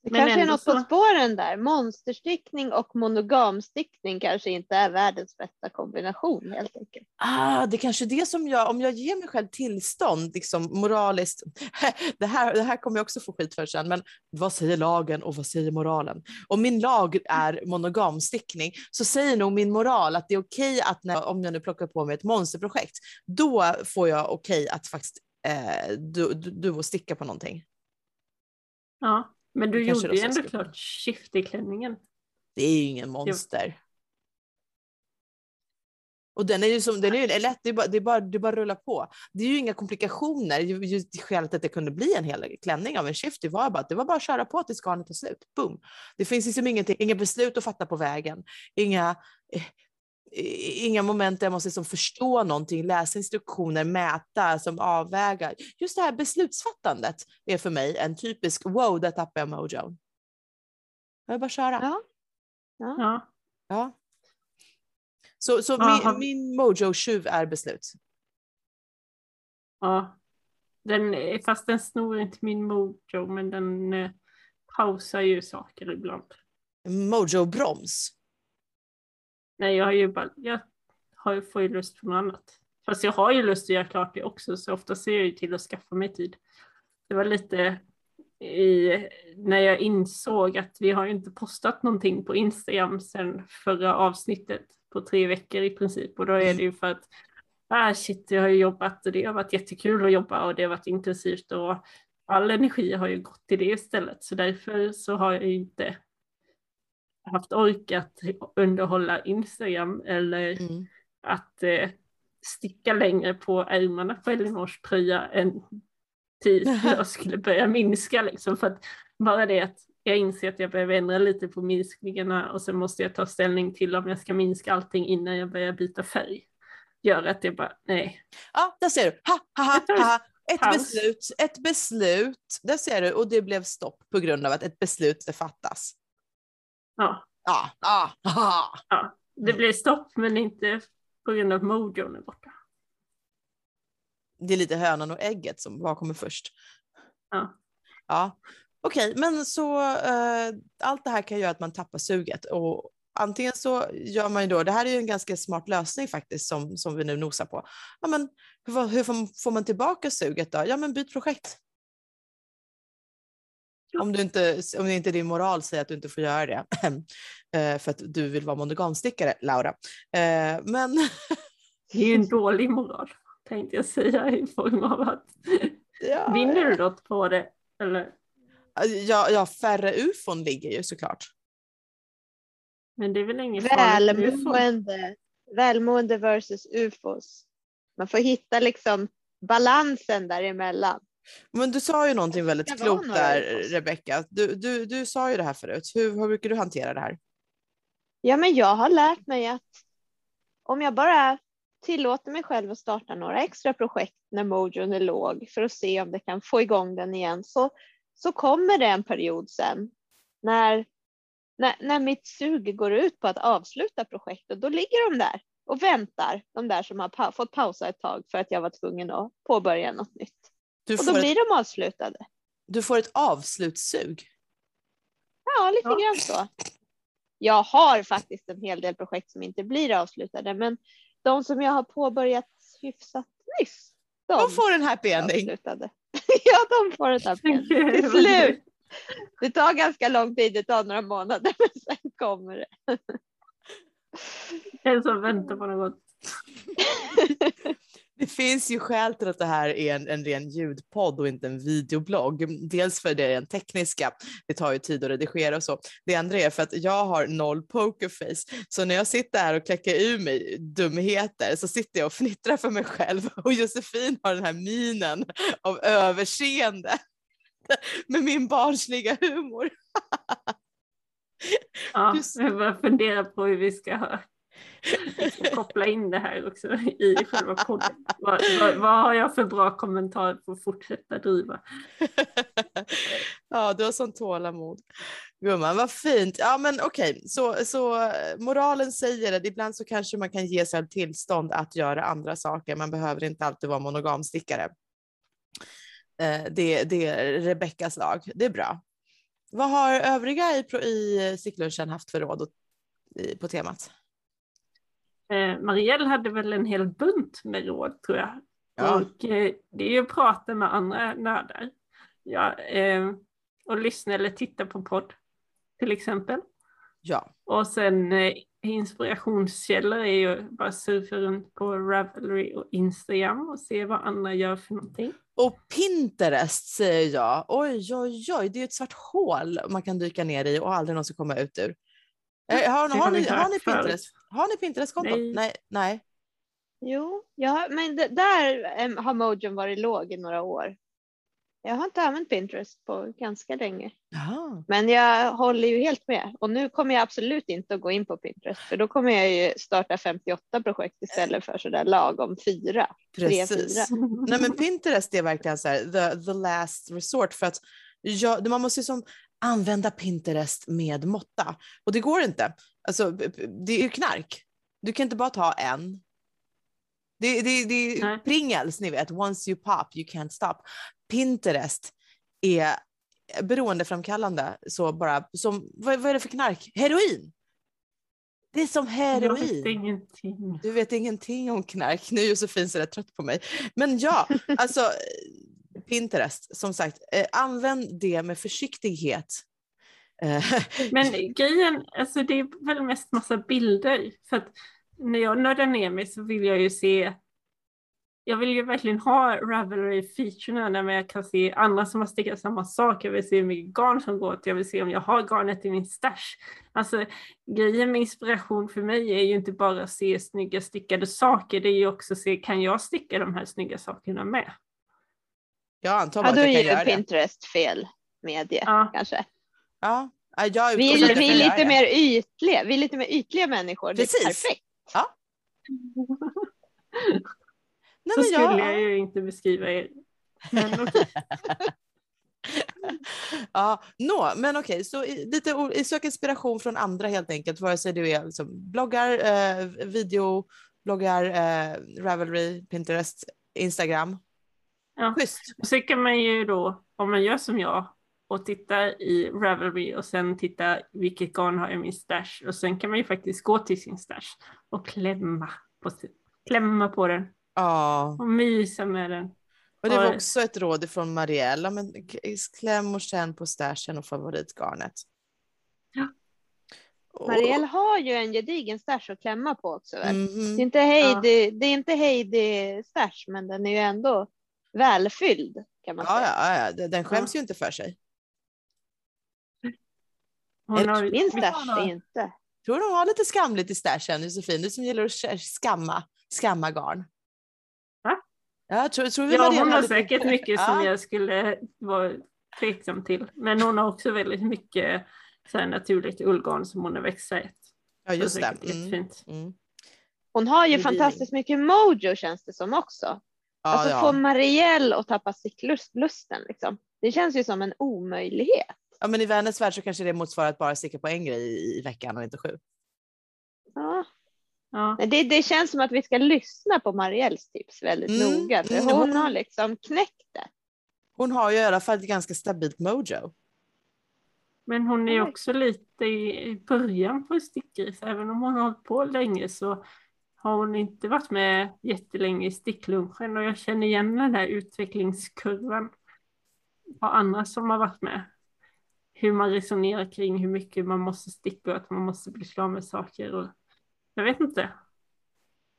Det Men kanske är något på så- spåren där. Monsterstickning och monogamstickning kanske inte är världens bästa kombination helt enkelt. Ah, det är kanske är det som jag, om jag ger mig själv tillstånd, liksom moraliskt, det här, det här kommer jag också få skit för sen, men vad säger lagen och vad säger moralen? Om min lag är monogamstickning så säger nog min moral att det är okej att när, om jag nu plockar på mig ett monsterprojekt, då får jag okej att faktiskt eh, du, du, du och sticka på någonting. Ja, men du gjorde ju ändå klart shifty-klänningen. Det är ju ingen monster. Och den är ju som, den är ju lätt, det är bara, det är bara, det är bara rulla på. Det är ju inga komplikationer. Ju- Just skälet att det kunde bli en hel klänning av en shift, det var bara att det var bara att köra på tills garnet tar slut. Boom. Det finns liksom ingenting, inga beslut att fatta på vägen. Inga, eh, inga moment där jag måste liksom förstå någonting, läsa instruktioner, mäta, som avväga. Just det här beslutsfattandet är för mig en typisk wow, där tappar jag mojo. Jag vill bara köra. Ja. Ja. Ja. Så, så Aha. min, min mojo-tjuv är beslut. ja. Den, är- fast den snor inte min mojo, men den eh, pausar ju saker ibland. Mojo-broms. Nej, jag har ju bara, jag har får ju lust på något annat. Fast jag har ju lust att göra klart det också, så ofta ser jag ju till att skaffa mig tid. Det var lite i, när jag insåg att vi har ju inte postat någonting på Instagram sedan förra avsnittet på tre veckor i princip. Och då är det ju för att, ah shit, jag har ju jobbat och det har varit jättekul att jobba och det har varit intensivt och all energi har ju gått till det istället. Så därför så har jag ju inte haft ork att underhålla Instagram eller Mm. att eh, sticka längre på ärmarna på Elinors tröja än tid jag skulle börja minska liksom för att bara det att jag inser att jag behöver ändra lite på minskningarna och sen måste jag ta ställning till om jag ska minska allting innan jag börjar byta färg gör att det bara nej. Ja, där ser du. Ha, ha, ha, ha, ha. Ett Paus. beslut, ett beslut. Där ser du. Och det blev stopp på grund av att ett beslut fattas. Ja, Ja, ja, det blir stopp men inte på grund av mojon är borta. Det är lite hönan och ägget som vad kommer först. Ja. Ja, okej, men så eh, allt det här kan göra att man tappar suget och antingen så gör man ju då, det här är ju en ganska smart lösning faktiskt som, som vi nu nosar på. Ja, men hur, hur får man tillbaka suget då? Ja, men byt projekt. Om, du inte, om det inte din moral säger att du inte får göra det. Eh, för att du vill vara monogamstickare, Laura. Eh, men Det är ju en dålig moral tänkte jag säga i form av att ja, vinner du något på det eller ja, ja, färre ufon ligger ju såklart. men det är väl inget? Välmående, välmående versus ufos. Man får hitta liksom balansen däremellan. Men du sa ju någonting väldigt klokt där. Rebecka. Du, du, du sa ju det här förut. Hur, hur brukar du hantera det här? Ja, men jag har lärt mig att om jag bara tillåter mig själv att starta några extra projekt när mojon är låg för att se om det kan få igång den igen så, så kommer det en period sen när, när, när mitt sug går ut på att avsluta projektet. Då ligger de där och väntar, de där som har pa- fått pausa ett tag för att jag var tvungen att påbörja något nytt. Du Och då får, ett, blir de avslutade. du får ett avslutssug. Ja, lite Ja. grann så. Jag har faktiskt en hel del projekt som inte blir avslutade, men de som jag har påbörjat hyfsat nyss, de, De får en happy ending. avslutade. ja, de får ett happy end. Till slut. Det tar ganska lång tid, det tar några månader, men sen kommer det. En som väntar på något. Det finns ju skäl till att det här är en, en ren ljudpodd och inte en videoblogg. Dels för det rent tekniska, det tar ju tid att redigera och så. Det andra är för att jag har noll pokerface, så när jag sitter här och kläcker ur mig dumheter så sitter jag och fnittrar för mig själv och Josefin har den här minen av överseende med min barnsliga humor. Ja, jag börjar fundera på hur vi ska liksom koppla in det här också i själva podden. Vad, vad, vad har jag för bra kommentar för att fortsätta driva? ja, du har sånt tålamod. Gumman, vad fint. Ja, men okej, så, så eh, moralen säger att ibland så kanske man kan ge sig tillstånd att göra andra saker. Man behöver inte alltid vara monogamstickare. Eh, det, det är Rebeckas lag. Det är bra. Vad har övriga i, i sticklunchen haft för råd på temat? Eh, Marielle hade väl en hel bunt med råd tror jag. Ja. Och eh, det är ju att prata med andra nördar. Ja, eh, och lyssna eller titta på podd till exempel. Ja, Och sen inspirationskällor är ju bara surfa runt på Ravelry och Instagram och se vad andra gör för någonting. och Pinterest säger jag. Oj, oj, oj, det är ju ett svart hål man kan dyka ner i och aldrig någonsin komma ut ur. Eh, Har, har, har ni, har ni. Pinterest? Har ni Pinterest-konto? Nej. Nej. nej. Jo, ja, men det, där har mojon varit låg i några år. Jag har inte använt Pinterest på ganska länge. Jaha. Men jag håller ju helt med. Och nu kommer jag absolut inte att gå in på Pinterest. För då kommer jag ju starta 58 projekt istället för sådär lagom fyra. Tre, Precis. fyra. Nej men Pinterest är verkligen så här, the, the last resort för att jag, man måste ju som använda Pinterest med måtta och det går inte. Alltså det är ju knark. Du kan inte bara ta en. Det, det, det är. Pringles, ni vet, once you pop you can't stop. Pinterest är beroendeframkallande så bara som, vad, vad är det för knark? Heroin! Det är som Jag vet heroin. ingenting. Du vet ingenting om knark. Nu är Josefin så rätt trött på mig. Men ja, alltså Pinterest, som sagt, eh, använd det med försiktighet. Eh, Men grejen, alltså det är väl mest massa bilder. För att när jag nördar ner mig så vill jag ju se jag vill ju verkligen ha Ravelry-featurerna När jag kan se andra som har stickat samma sak. Jag vill se hur mycket garn som går åt. Jag vill se om jag har garnet i min stash. Alltså grejen med inspiration för mig är ju inte bara att se snygga stickade saker. Det är ju också att se, kan jag sticka de här snygga sakerna med? Jag antar Ja, bara då att jag är kan göra det. Pinterest fel medie Ja. kanske. Ja, ja, Vi är, vi är lite det. mer ytliga. Vi är lite mer ytliga människor. Det Precis. är perfekt. Nej, så men skulle jag, jag ju inte beskriva er. Men ja, nå, men okej, så i- lite sök inspiration från andra helt enkelt, vare sig du är liksom bloggar, eh, video, bloggar, eh, Ravelry, Pinterest, Instagram. Ja. Schysst. Och så kan man ju då, om man gör som jag och tittar i Ravelry och sen titta vilket garn har jag i min stash och sen kan man ju faktiskt gå till sin stash och klämma på, klämma på den Ja. och mysa med den. Och det var Och- också ett råd från Mariella, men kläm och känn på stashen och favoritgarnet. Ja. Marielle har ju en gedigen stash att klämma på också. Väl? Mhm. Det är inte Heidi, det är inte Heidi stash, men den är ju ändå välfylld kan man Ja, säga. ja, ja, den- skäms ju inte för sig. Hon har, Min stash är inte. Tror du hon har lite skamligt i stashen, Josefin? Du som gillar att sk- skamma, skamma garn. Va? Ja, tror, tror vi ja, hon har lite- säkert mycket som Ja. jag skulle vara tveksam till. Men hon har också väldigt mycket så här naturligt ullgarn som hon har växlat. Ja, just det. Mm. jättefint. Mm. Hon har ju fantastiskt mycket mojo känns det som också. Alltså ja. få Marielle att tappa sticklusten liksom. Det känns ju som en omöjlighet. ja, men i vänners värld så kanske det motsvarar att bara sticka på en grej i, i veckan och inte sju. Ja. Ja. Det, det känns som att vi ska lyssna på Marielles tips väldigt Mm, noga. För mm, hon hon- har liksom knäckt det. Hon har ju i alla fall ett ganska stabilt mojo. Men hon är också lite i början på stickgris. Även om hon har hållit på länge så har hon inte varit med jättelänge i sticklunchen och jag känner igen den här utvecklingskurvan på andra som har varit med. Hur man resonerar kring hur mycket man måste sticka och att man måste bli klar med saker. Och jag vet inte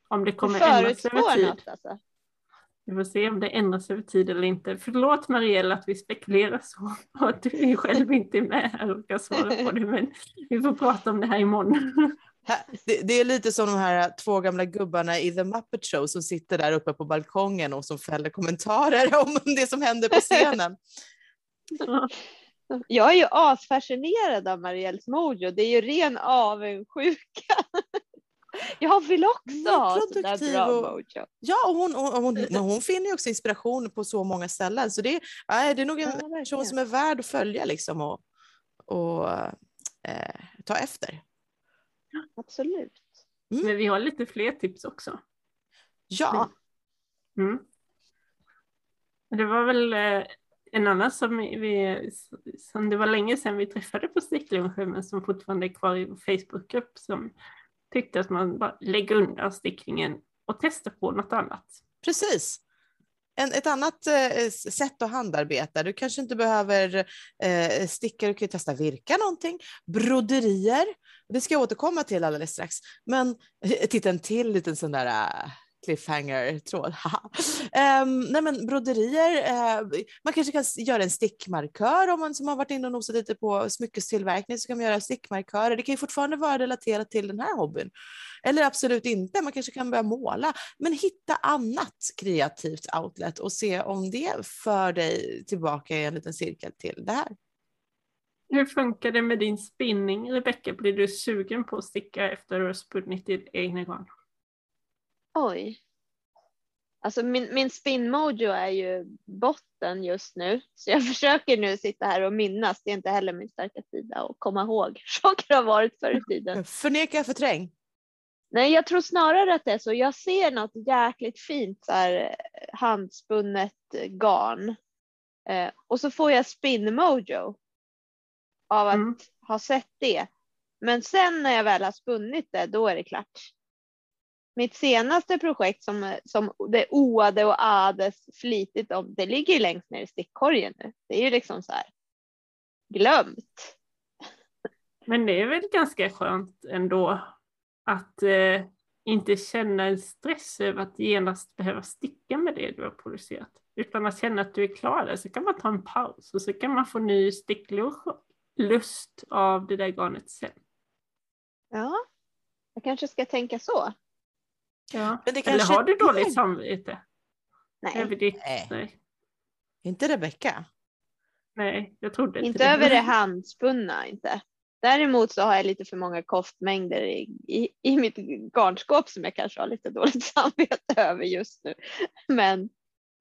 om det kommer ändras över tid. något alltså. Vi får se om det ändras över tid eller inte. Förlåt Marielle att vi spekulerar så och att du själv inte är med här och kan svara på det. Men vi får prata om det här imorgon. Det, det är lite som de här två gamla gubbarna i The Muppet Show som sitter där uppe på balkongen och som fäller kommentarer om det som händer på scenen. Jag är ju asfascinerad av Marielles mojo. Det är ju ren avundsjuka. Jag vill också ha sådär bra och- mojo. Ja, och hon, hon, men hon finner ju också inspiration på så många ställen. Så det, är- nej, det är nog en Ja, person som är värd att följa liksom och, och eh, ta efter. Absolut. Men vi har lite fler tips också. Ja, Mm. Det var väl eh, en annan som, vi, som det var länge sedan vi träffade på sticklunchen men som fortfarande är kvar i vår Facebookgrupp som tyckte att man bara lägger undan sticklingen och testar på något annat. Precis. En, ett annat eh, sätt att handarbeta. Du kanske inte behöver eh, sticka, du kan ju testa virka någonting. Broderier, det ska jag återkomma till alldeles strax. Men eh, titta en till liten sån där äh, cliffhanger-tråd. um, nej men broderier, uh, man kanske kan göra en stickmarkör om man som har varit inne och nosat lite på smyckestillverkning så kan man göra stickmarkörer. Det kan ju fortfarande vara relaterat till den här hobbyn. Eller absolut inte, man kanske kan börja måla. Men hitta annat kreativt outlet och se om det för dig tillbaka i en liten cirkel till det här. Hur funkar det med din spinning, Rebecka? Blir du sugen på att sticka efter att du har spunnit ditt egna garn? Oj. Alltså min, min spinmojo är ju botten just nu, så jag försöker nu sitta här och minnas. Det är inte heller min starka sida och komma ihåg saker har varit förr i tiden. Förneka, förträng. Nej, jag tror snarare att det är så. Jag ser något jäkligt fint så här, handspunnet garn eh, och så får jag spinmojo av att mm. ha sett det. Men sen när jag väl har spunnit det, då är det klart mitt senaste projekt som, som det oade och ades flitigt om, det ligger ju längst ner i stickkorgen nu. Det är ju liksom så här glömt. Men det är väl ganska skönt ändå att eh, inte känna en stress över att genast behöva sticka med det du har producerat. Utan att känna att du är klar där så kan man ta en paus och så kan man få ny sticklust av det där garnet sen. Ja, jag kanske ska tänka så. Ja. Men det Eller har du dåligt är... samvete? Nej. Över ditt... Nej. Inte Rebecka? Nej, jag trodde inte Inte det. över det handspunna, inte. Däremot så har jag lite för många koftmängder i, i, i mitt garnskåp som jag kanske har lite dåligt samvete över just nu. Men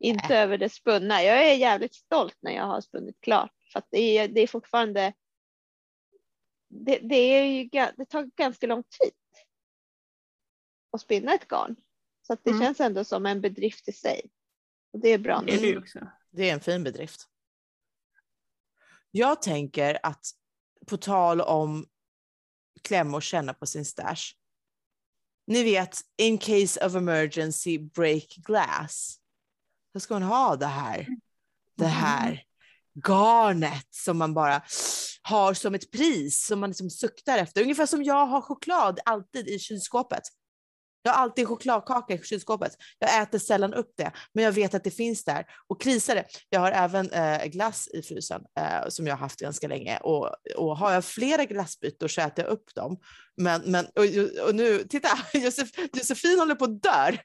inte äh. över det spunna. Jag är jävligt stolt när jag har spunnit klart för att det är, det är fortfarande. Det, det, är ju, det tar ganska lång tid att spinna ett garn. Så det mm. känns ändå som en bedrift i sig. Och det är bra. Det är, det, också. det är en fin bedrift. Jag tänker att på tal om klämma och känna på sin stash. Ni vet, in case of emergency break glass. Då ska man ha det här. Det mm. här garnet som man bara har som ett pris som man liksom suktar efter. Ungefär som jag har choklad alltid i kylskåpet. Jag har alltid chokladkaka i kylskåpet. Jag äter sällan upp det, men jag vet att det finns där. Och krisar det. Jag har även eh, glass i frysen eh, som jag har haft ganska länge och, och har jag flera glassbyttor så äter jag upp dem. Men, men och, och nu, titta, Josef, Josefin håller på att dö.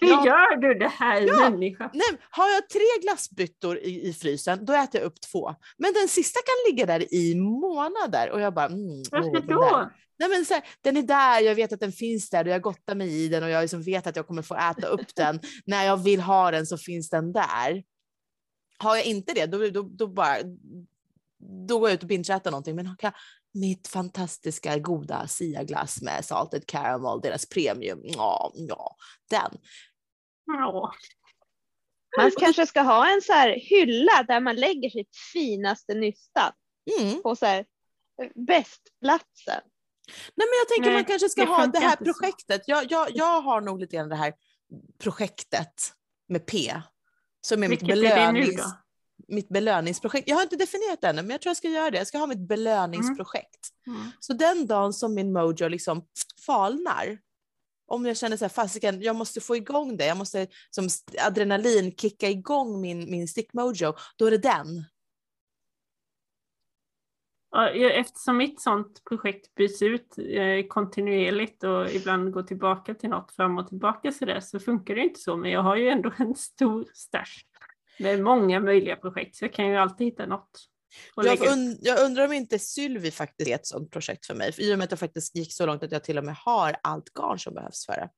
Hur jag, gör du det här ja, människa? Nej, har jag tre glassbyttor i, i frysen, då äter jag upp två. Men den sista kan ligga där i månader och jag bara... Mm, Varför då? Nej, men så här, den är där, jag vet att den finns där och jag gottar mig i den och jag liksom vet att jag kommer få äta upp den. När jag vill ha den så finns den där. Har jag inte det, då, då, då, bara, då går jag ut och bingeäter någonting. Men jag mitt fantastiska goda Sia-glass med salted caramel, deras premium, ja, ja den. Ja. Man kanske ska ha en så här hylla där man lägger sitt finaste nystan mm. på så här bästplatsen. Nej, men jag tänker Nej, man kanske ska det ha det här projektet. Jag, jag, jag har nog lite grann det här projektet med P. Som är Vilket mitt, belönings, är nu mitt belöningsprojekt. Jag har inte definierat det ännu, men jag tror jag ska göra det. Jag ska ha mitt belöningsprojekt. Mm. Mm. Så den dagen som min mojo liksom falnar, om jag känner så här, fasiken, jag måste få igång det, jag måste som adrenalin kicka igång min, min stickmojo, då är det den. Eftersom mitt sånt projekt byts ut eh, kontinuerligt och ibland går tillbaka till något fram och tillbaka så, där, så funkar det inte så. Men jag har ju ändå en stor stash med många möjliga projekt så jag kan ju alltid hitta något. Jag, und jag, undrar om inte Sylvi faktiskt är ett sånt projekt för mig, för i och med att jag faktiskt gick så långt att jag till och med har allt garn som behövs för det.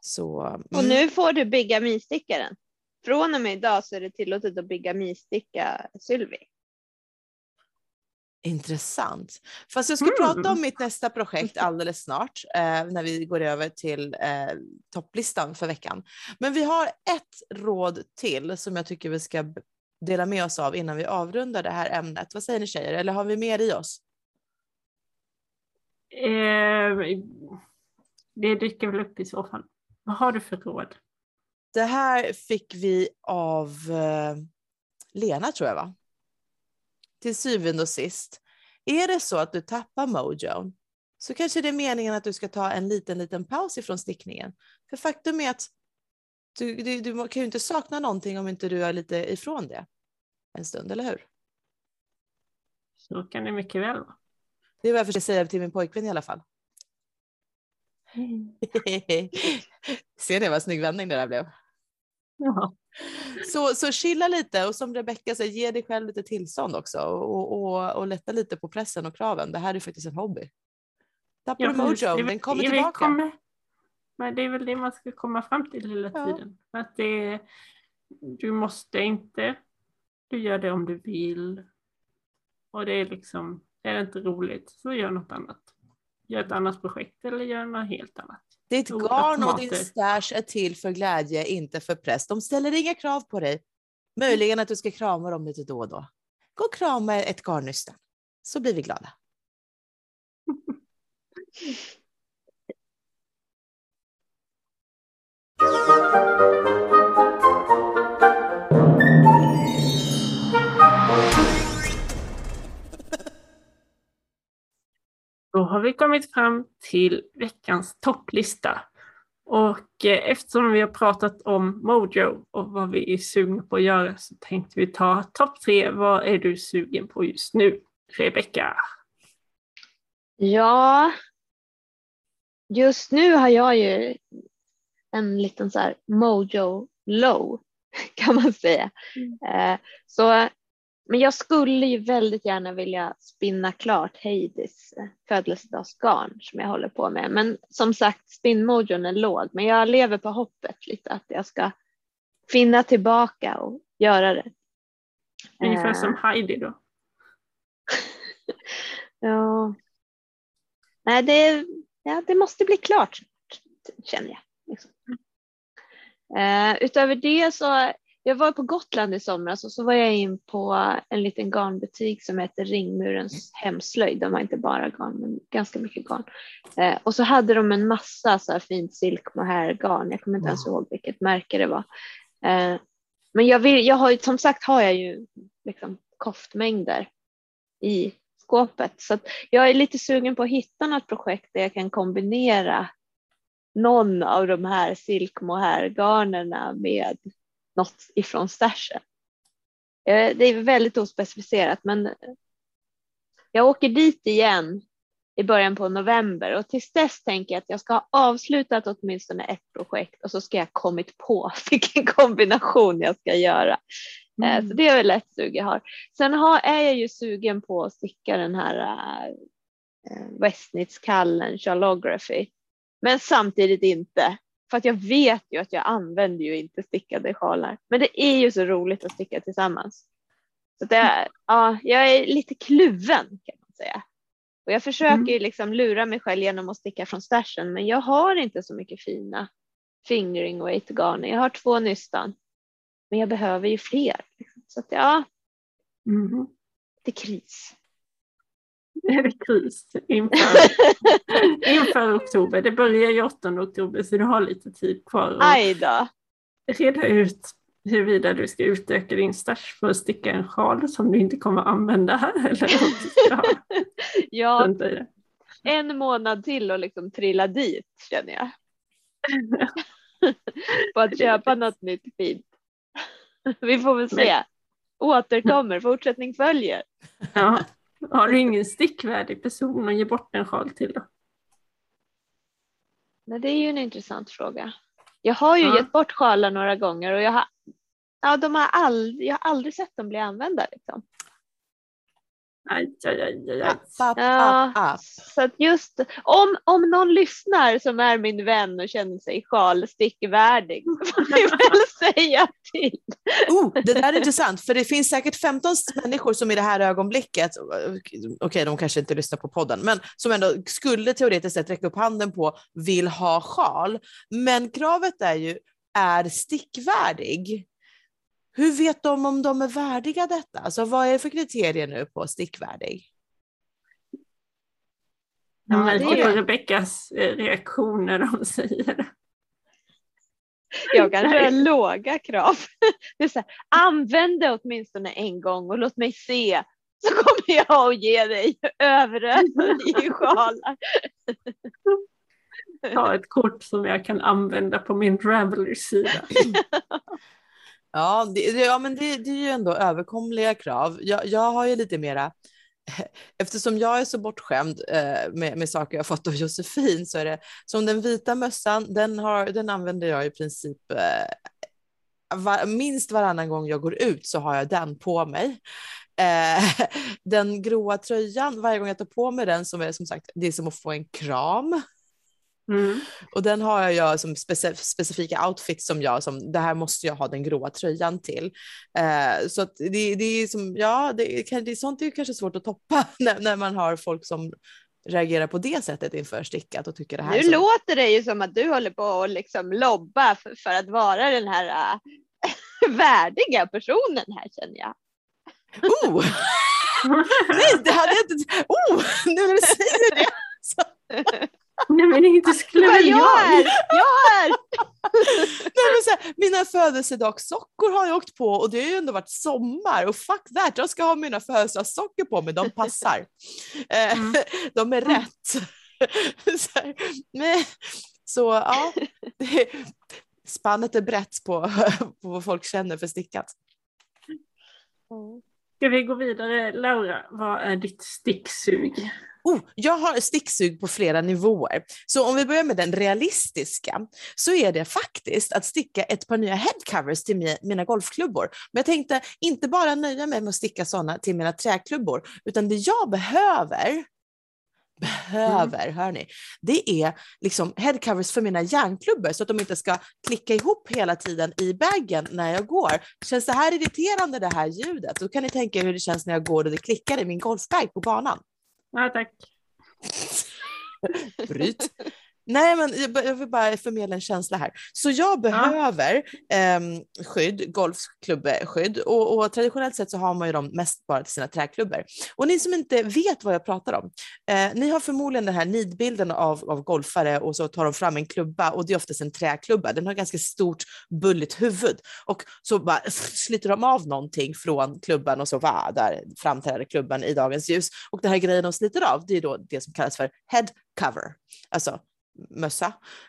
Så, mm. Och nu får du bygga mistickaren. Från och med idag så är det tillåtet att bygga misticka Sylvi. Intressant. Fast jag ska mm. prata om mitt nästa projekt alldeles snart eh, när vi går över till eh, topplistan för veckan. Men vi har ett råd till som jag tycker vi ska dela med oss av innan vi avrundar det här ämnet? Vad säger ni tjejer? Eller har vi mer i oss? Eh, det dyker väl upp i så fall. Vad har du för råd? Det här fick vi av eh, Lena tror jag va? Till syvende och sist. Är det så att du tappar mojon så kanske det är meningen att du ska ta en liten, liten paus ifrån stickningen. För faktum är att du, du, du kan ju inte sakna någonting om inte du är lite ifrån det en stund, eller hur? Så kan det mycket väl vara. Det är vad jag försöker säga till min pojkvän i alla fall. Ser ni vad snygg vändning det där blev? Ja. Så, så chilla lite och som Rebecka säger, ge dig själv lite tillstånd också och, och, och lätta lite på pressen och kraven. Det här är faktiskt en hobby. Tappar Ja, du mojo, den kommer tillbaka. kommer- Men det är väl det man ska komma fram till hela Ja. tiden. Att det, du måste inte, du gör det om du vill. Och det är liksom, är det inte roligt så gör något annat. Gör ett annat projekt eller gör något helt annat. Ditt garn och din stash är till för glädje, inte för press. De ställer inga krav på dig. Möjligen att du ska krama dem lite då och då. Gå och krama ett garnnystan, så blir vi glada. Då har vi kommit fram till veckans topplista. Och eh, eftersom vi har pratat om Mojo och vad vi är sugna på att göra så tänkte vi ta topp tre. Vad är du sugen på just nu, Rebecka? Ja, just nu har jag ju en liten så här mojo low kan man säga. Eh, så, men jag skulle ju väldigt gärna vilja spinna klart Heidis födelsedagsgarn som jag håller på med. Men som sagt, spinnmojon är låg, men jag lever på hoppet lite att jag ska finna tillbaka och göra det. Ungefär Eh, som Heidi då. Ja. Nej, det, ja, det måste bli klart känner jag. Liksom. Eh, utöver det så, jag var på Gotland i somras och så var jag in på en liten garnbutik som heter Ringmurens hemslöjd. De har inte bara garn men ganska mycket garn. Eh, och så hade de en massa så här fint silk mohair-garn. Jag kommer inte ens ihåg vilket märke det var. Eh, men jag vill, jag har, ju- som sagt har jag ju liksom koftmängder i skåpet. Så jag är lite sugen på att hitta något projekt där jag kan kombinera någon av de här silk mohair-garnerna med något ifrån stashen. Eh, Det är väldigt ospecificerat men jag åker dit igen i början på november och tills dess tänker jag att jag ska ha avslutat åtminstone ett projekt och så ska jag ha kommit på vilken kombination jag ska göra. Eh, Så det är väl ett sug jag har. Sen har, är jag ju sugen på att sticka den här äh, Westnitz-kallen Charlography. Men samtidigt inte. För att jag vet ju att jag använder ju inte stickade sjalar. Men det är ju så roligt att sticka tillsammans. Så det är, ja, jag är lite kluven kan man säga. Och jag försöker Mm. ju liksom lura mig själv genom att sticka från stashen. Men jag har inte så mycket fina fingering weight garner. Jag har två nystan. Men jag behöver ju fler. liksom. Så att ja, Mhm. det är kris. Det är kris inför, inför oktober. Det börjar ju 8 oktober så du har lite tid kvar Aj då. reda ut huruvida du ska utöka din stash för att sticka en sjal som du inte kommer använda här eller Ja, det. en månad till och liksom trilla dit känner jag. På att köpa något nytt fint. Vi får väl se. Återkommer, fortsättning följer. Ja. Har du ingen stickvärdig person att ge bort en sjal till då? Nej, det är ju en intressant fråga. Jag har ju Ja. gett bort sjalar några gånger och jag har, ja, de har aldrig, jag har aldrig sett dem bli använda. Liksom. Aj, aj, aj, aj. App, app, Ja, app, app. så att just om, om någon lyssnar som är min vän och känner sig sjalstickvärdig så får ni väl säga till. Oh, det där är intressant, för det finns säkert 15 människor som i det här ögonblicket, okej de kanske inte lyssnar på podden, men som ändå skulle teoretiskt sett räcka upp handen på vill ha sjal. Men kravet är ju, är stickvärdig. Hur vet de om de är värdiga detta? Alltså vad är det för kriterier nu på stickvärdig? Jag Ja, märker på Rebeckas eh, reaktion när de säger det. Jag kanske har låga krav. Det är så här, använd det åtminstone en gång och låt mig se. Så kommer jag att ge dig överöser i sjalar. Ta ett kort som jag kan använda på min Ravelry-sida. Ja, det, ja men det, det är ju ändå överkomliga krav. Jag, jag har ju lite mera, eftersom jag är så bortskämd eh, med, med saker jag fått av Josefin så är det som den vita mössan, den, har, den använder jag i princip eh, var, minst varannan gång jag går ut så har jag den på mig. Eh, den gråa tröjan, varje gång jag tar på mig den som är som sagt, det är som att få en kram. Mm. Och den har jag som speci specifika outfits som jag, som det här måste jag ha den gråa tröjan till. Eh, så att det, det är som, ja, det, kan- det sånt är ju kanske svårt att toppa när, när man har folk som reagerar på det sättet inför stickat och tycker det här Nu så... låter det ju som att du håller på att liksom lobba för, för att vara den här äh, värdiga personen här känner jag. Oh! Nej, det hade jag inte... Oh, nu när du säger det! Så, Nej men inte skulle väl jag jag? är! Jag är! nej, men så här, mina födelsedagssockor har jag åkt på och det har ju ändå varit sommar och fuck that, jag ska ha mina födelsedagssockor på mig, de passar. Eh, Mm. De är rätt. så, här, men, så ja, det, spannet är brett på, på vad folk känner för stickat. Ska vi gå vidare? Laura, vad är ditt sticksug? Oh, jag har sticksug på flera nivåer. Så om vi börjar med den realistiska så är det faktiskt att sticka ett par nya headcovers till mi- mina golfklubbor. Men jag tänkte inte bara nöja mig med att sticka sådana till mina träklubbor, utan det jag behöver behöver, hör ni, det är liksom headcovers för mina järnklubbor så att de inte ska klicka ihop hela tiden i baggen när jag går. Känns det här irriterande det här ljudet? Då kan ni tänka hur det känns när jag går och det klickar i min golfbag på banan. Ja, tack. Bryt. Nej, men jag vill bara förmedla en känsla här. Så jag behöver ehm, skydd, golfklubbeskydd och, och traditionellt sett så har man ju dem mest bara till sina träklubbor. Och ni som inte vet vad jag pratar om, eh, ni har förmodligen den här nidbilden av, av golfare och så tar de fram en klubba och det är oftast en träklubba. Den har ganska stort bulligt huvud och så bara sliter de av någonting från klubban och så va, där framträder klubban i dagens ljus. Och den här grejen de sliter av, det är då det som kallas för head cover, alltså mössa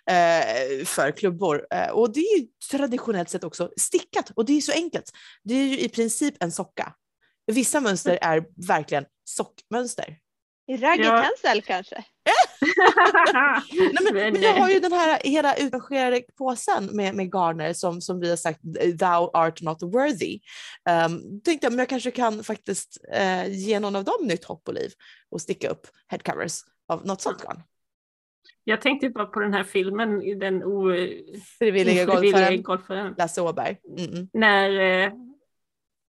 eh, för klubbor. Eh, och det är ju traditionellt sett också stickat och det är så enkelt. Det är ju i princip en socka. Vissa mönster är verkligen sockmönster. I Raggy Ja. Kanske? Nej, men, Men, jag har ju den här hela utrangerade påsen med, med garner som, som vi har sagt, thou art not worthy. Um, tänkte jag, men jag kanske kan faktiskt eh, ge någon av dem nytt hopp och liv och sticka upp headcovers av något sånt garn. Jag tänkte bara på den här filmen, den ofrivilliga golfaren golfaren. Lasse Åberg. Mm. När, eh,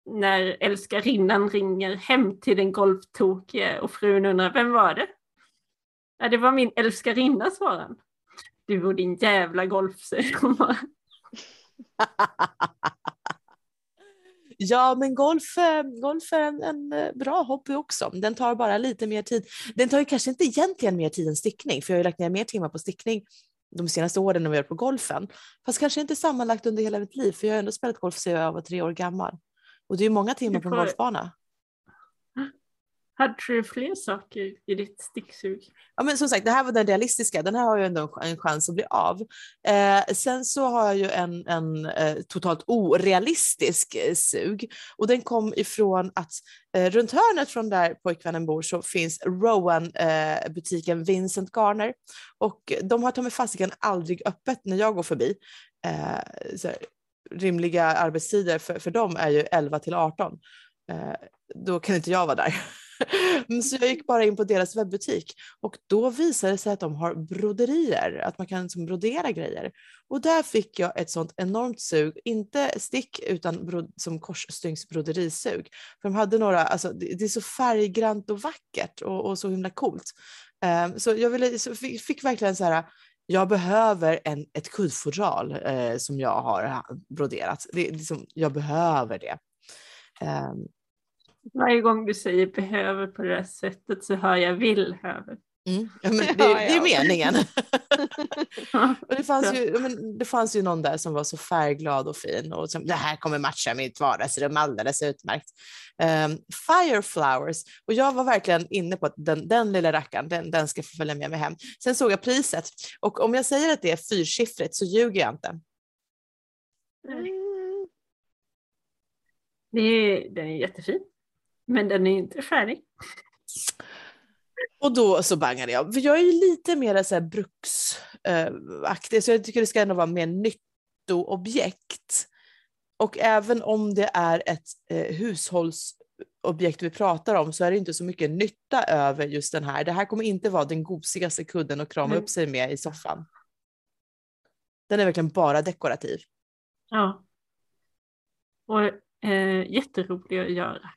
när älskarinnan ringer hem till den golftokiga och frun undrar, vem var det? Ja, det var min älskarinna, svarade han. Du och din jävla golf, säger hon bara. Ja, men golf, eh, golf är en, en eh, bra hobby också. Den tar bara lite mer tid. Den tar ju kanske inte egentligen mer tid än stickning, för jag har ju lagt ner mer timmar på stickning de senaste åren än vad jag gjort på golfen. Fast kanske inte sammanlagt under hela mitt liv, för jag har ändå spelat golf sedan jag var tre år gammal. Och det är ju många timmar på en golfbana. Hade du fler saker i ditt sticksug? Ja, men som sagt, det här var den realistiska. Den här har ju ändå en chans att bli av. Eh, sen så har jag ju en, en eh, totalt orealistisk eh, sug och den kom ifrån att eh, runt hörnet från där pojkvännen bor så finns Rowan-butiken eh, Vincent Garner och de har ta mig fasiken aldrig öppet när jag går förbi. Eh, så rimliga arbetstider för, för dem är ju 11 till 18. Eh, då kan inte jag vara där. Så jag gick bara in på deras webbutik och då visade det sig att de har broderier, att man kan liksom brodera grejer. Och där fick jag ett sånt enormt sug, inte stick utan som korsstygnsbroderisug. För de hade några, alltså det, det är så färggrant och vackert och, och så himla coolt. Um, så jag ville, så fick, fick verkligen så här jag behöver en, ett kuddfodral eh, som jag har eh, broderat. Det, liksom, jag behöver det. Um, varje gång du säger behöver på det här sättet så hör jag vill höver. Mm. Ja, det, det är meningen. och det, fanns ju, men det fanns ju någon där som var så färgglad och fin och som det här kommer matcha mitt vardagsrum alldeles utmärkt. Um, Fireflowers och jag var verkligen inne på att den, den lilla rackaren, den, den ska få följa med mig hem. Sen såg jag priset och om jag säger att det är fyrsiffrigt så ljuger jag inte. Mm. Det är, den är jättefin, men den är inte färdig. Och då så bangade jag. För jag är ju lite mer så här bruksaktig, så jag tycker det ska ändå vara mer nyttoobjekt. Och även om det är ett eh, hushållsobjekt vi pratar om så är det inte så mycket nytta över just den här. Det här kommer inte vara den gosigaste kudden att krama mm. upp sig med i soffan. Den är verkligen bara dekorativ. Ja. Och eh, jätterolig att göra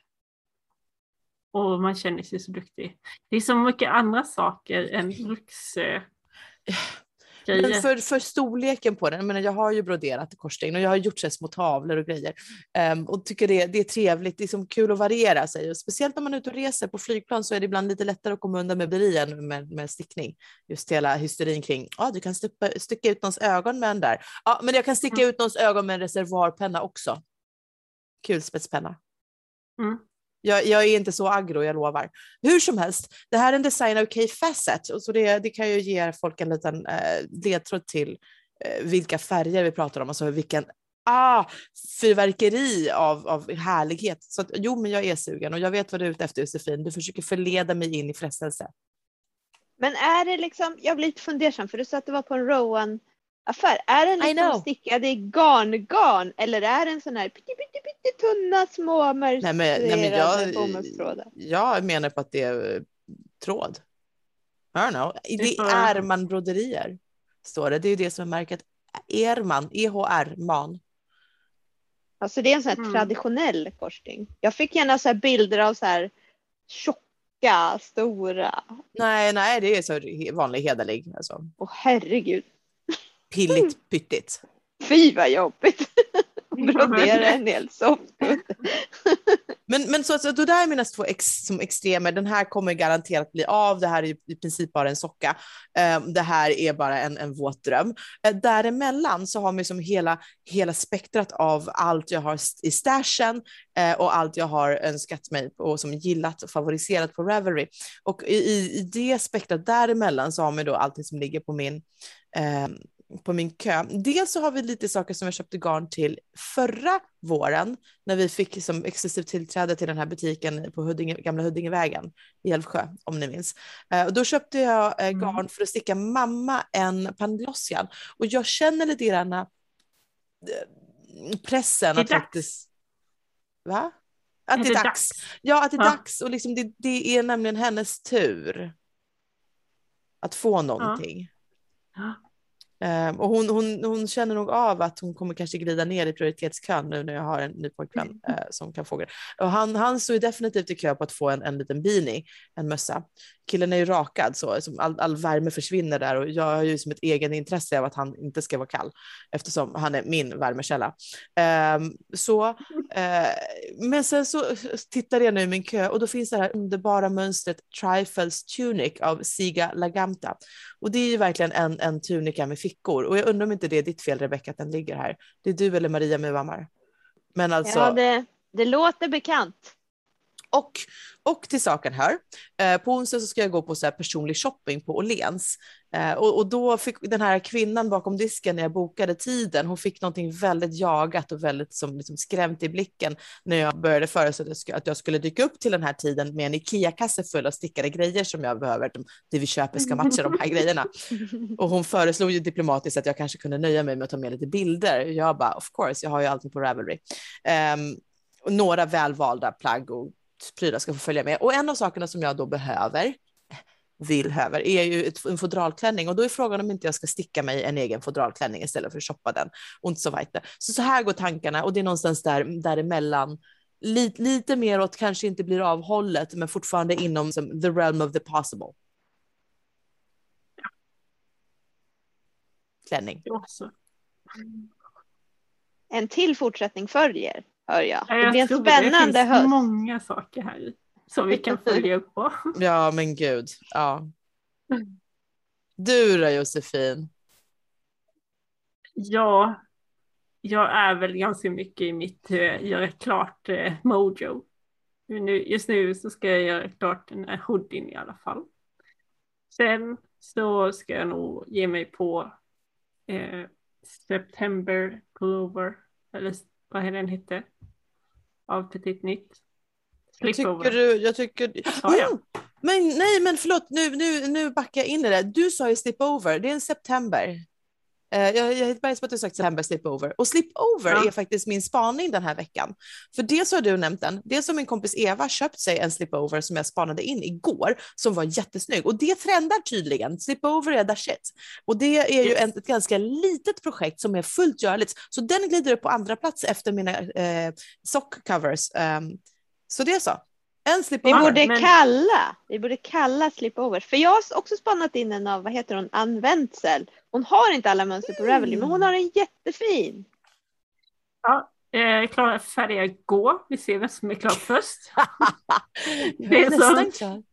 och man känner sig så duktig. Det är så mycket andra saker än bruksgrejer. Men för, för storleken på den, jag, menar, jag har ju broderat korsstygn och jag har gjort så små tavlor och grejer um, och tycker det, det är trevligt, det är som kul att variera sig och speciellt när man är ute och reser på flygplan så är det ibland lite lättare att komma undan med än med, med stickning. Just hela hysterin kring, ja ah, du kan sticka, sticka ut någons ögon med den där. Ja, men jag kan sticka mm. ut någons ögon med en reservoarpenna också. Kulspetspenna. Mm. Jag, jag, är inte så aggro, jag lovar. Hur som helst, det här är en design av Kay Facet, så det, det kan ju ge folk en liten eh, ledtråd till eh, vilka färger vi pratar om, alltså vilken ah, fyrverkeri av, av härlighet. Så att, jo, men jag är sugen och jag vet vad du är ute efter Josefin. Du försöker förleda mig in i frestelse. Men är det liksom, jag blir lite fundersam för du sa att det var på en Rowan affär. Är den liksom stickad i garngarn eller är den sån här pyttetunna små nej, men, nej, men jag, jag menar på att det är eh, tråd. I don't know. Det är Erman-broderier, står det. Det är ju det som är märket. Erman, E-H-R, man. Alltså det är en sån här mm. traditionell korsning. Jag fick gärna så bilder av så här tjocka, stora. Nej, nej, det är så vanlig hederlig. Alltså. Åh herregud pilligt pyttigt. Fy vad jobbigt! Brodera en hel soffkudd. men, men så, så då där är mina två ex, som extremer. Den här kommer garanterat bli av. Det här är i princip bara en socka. Um, det här är bara en, en våt dröm. Uh, däremellan så har man som hela, hela spektrat av allt jag har i stashen uh, och allt jag har önskat mig och som gillat och favoriserat på Ravelry. Och i, i, i det spektrat däremellan så har man då allting som ligger på min um, på min kö. Dels så har vi lite saker som jag köpte garn till förra våren när vi fick som exklusivt tillträde till den här butiken på Huddinge, gamla Huddingevägen i Älvsjö om ni minns. Uh, och då köpte jag uh, garn mm. för att sticka mamma en pandlossian och jag känner lite grann uh, pressen att faktiskt. Va? Att är det är dags. dags. Ja, att det är ja. dags och liksom det, det, är nämligen hennes tur att få någonting. Ja. Um, och hon, hon, hon känner nog av att hon kommer kanske glida ner i prioritetskön nu när jag har en ny pojkvän uh, som kan få det. Och han, han står definitivt i kö på att få en, en liten beanie, en mössa. Killen är ju rakad så, all, all värme försvinner där och jag har ju som ett egen intresse av att han inte ska vara kall eftersom han är min värmekälla. Um, så, uh, men sen så tittar jag nu i min kö och då finns det här underbara mönstret Trifles Tunic av Siga Lagamta. Och det är ju verkligen en, en tunika med fickor. Och jag undrar om inte det är ditt fel Rebecka att den ligger här. Det är du eller Maria Muvhammar. Men alltså. Ja, det, det låter bekant. Och, och till saken hör, eh, på onsdag så ska jag gå på så här personlig shopping på Åhléns. Eh, och, och, då fick den här kvinnan bakom disken när jag bokade tiden, hon fick någonting väldigt jagat och väldigt som, liksom skrämt i blicken när jag började föreslå att jag skulle dyka upp till den här tiden med en Ikea-kasse full av stickade grejer som jag behöver, det vi köper ska matcha de här grejerna. Och hon föreslog ju diplomatiskt att jag kanske kunde nöja mig med att ta med lite bilder. Jag bara, of course, jag har ju allting på Ravelry. Eh, några välvalda plagg och prylar ska få följa med. Och en av sakerna som jag då behöver, vill höver, är ju ett, en fodralklänning och då är frågan om inte jag ska sticka mig en egen fodralklänning istället för att shoppa den. Och så vidare. Så så här går tankarna och det är någonstans där däremellan lite, lite mer åt kanske inte blir avhållet, men fortfarande inom som, the realm of the possible. klänning. En till fortsättning följer, hör jag. Ja, Det jag blir en spännande Det finns höst. många saker här som vi kan följa upp på. Ja, men gud. Ja. Du då Josefin? Ja, jag är väl ganska mycket i mitt eh, göra klart eh, mojo. Nu, just nu så ska jag göra klart den här hoodien i alla fall. Sen så ska jag nog ge mig på eh, September Pullover, eller vad är den hette? Av Petit Nytt. Slipover. Tycker du, jag tycker... sa jag. Mm. Men nej, men förlåt, nu, nu, nu backar jag in i det. Du sa ju slipover, det är en september. Eh, jag, jag är bergis på att du sagt september slipover. Och slipover Ja. är faktiskt min spaning den här veckan. För dels har du nämnt den, dels har min kompis Eva köpt sig en slipover som jag spanade in igår, som var jättesnygg. Och det trendar tydligen. Slipover är the shit. Och det är ju Yes. ett, ett ganska litet projekt som är fullt görligt. Så den glider upp på andra plats efter mina eh, sockcovers. Um, så det är så. En Vi slipover. borde men- kalla, vi borde kalla slipovers. För jag har också spannat in en av, vad heter hon, Ann Wenzel. Hon har inte alla mönster på Ravelry, men hon har en jättefin. Ja, eh, klara färdiga gå. Vi ser vem som är klar först. Det är som- klar.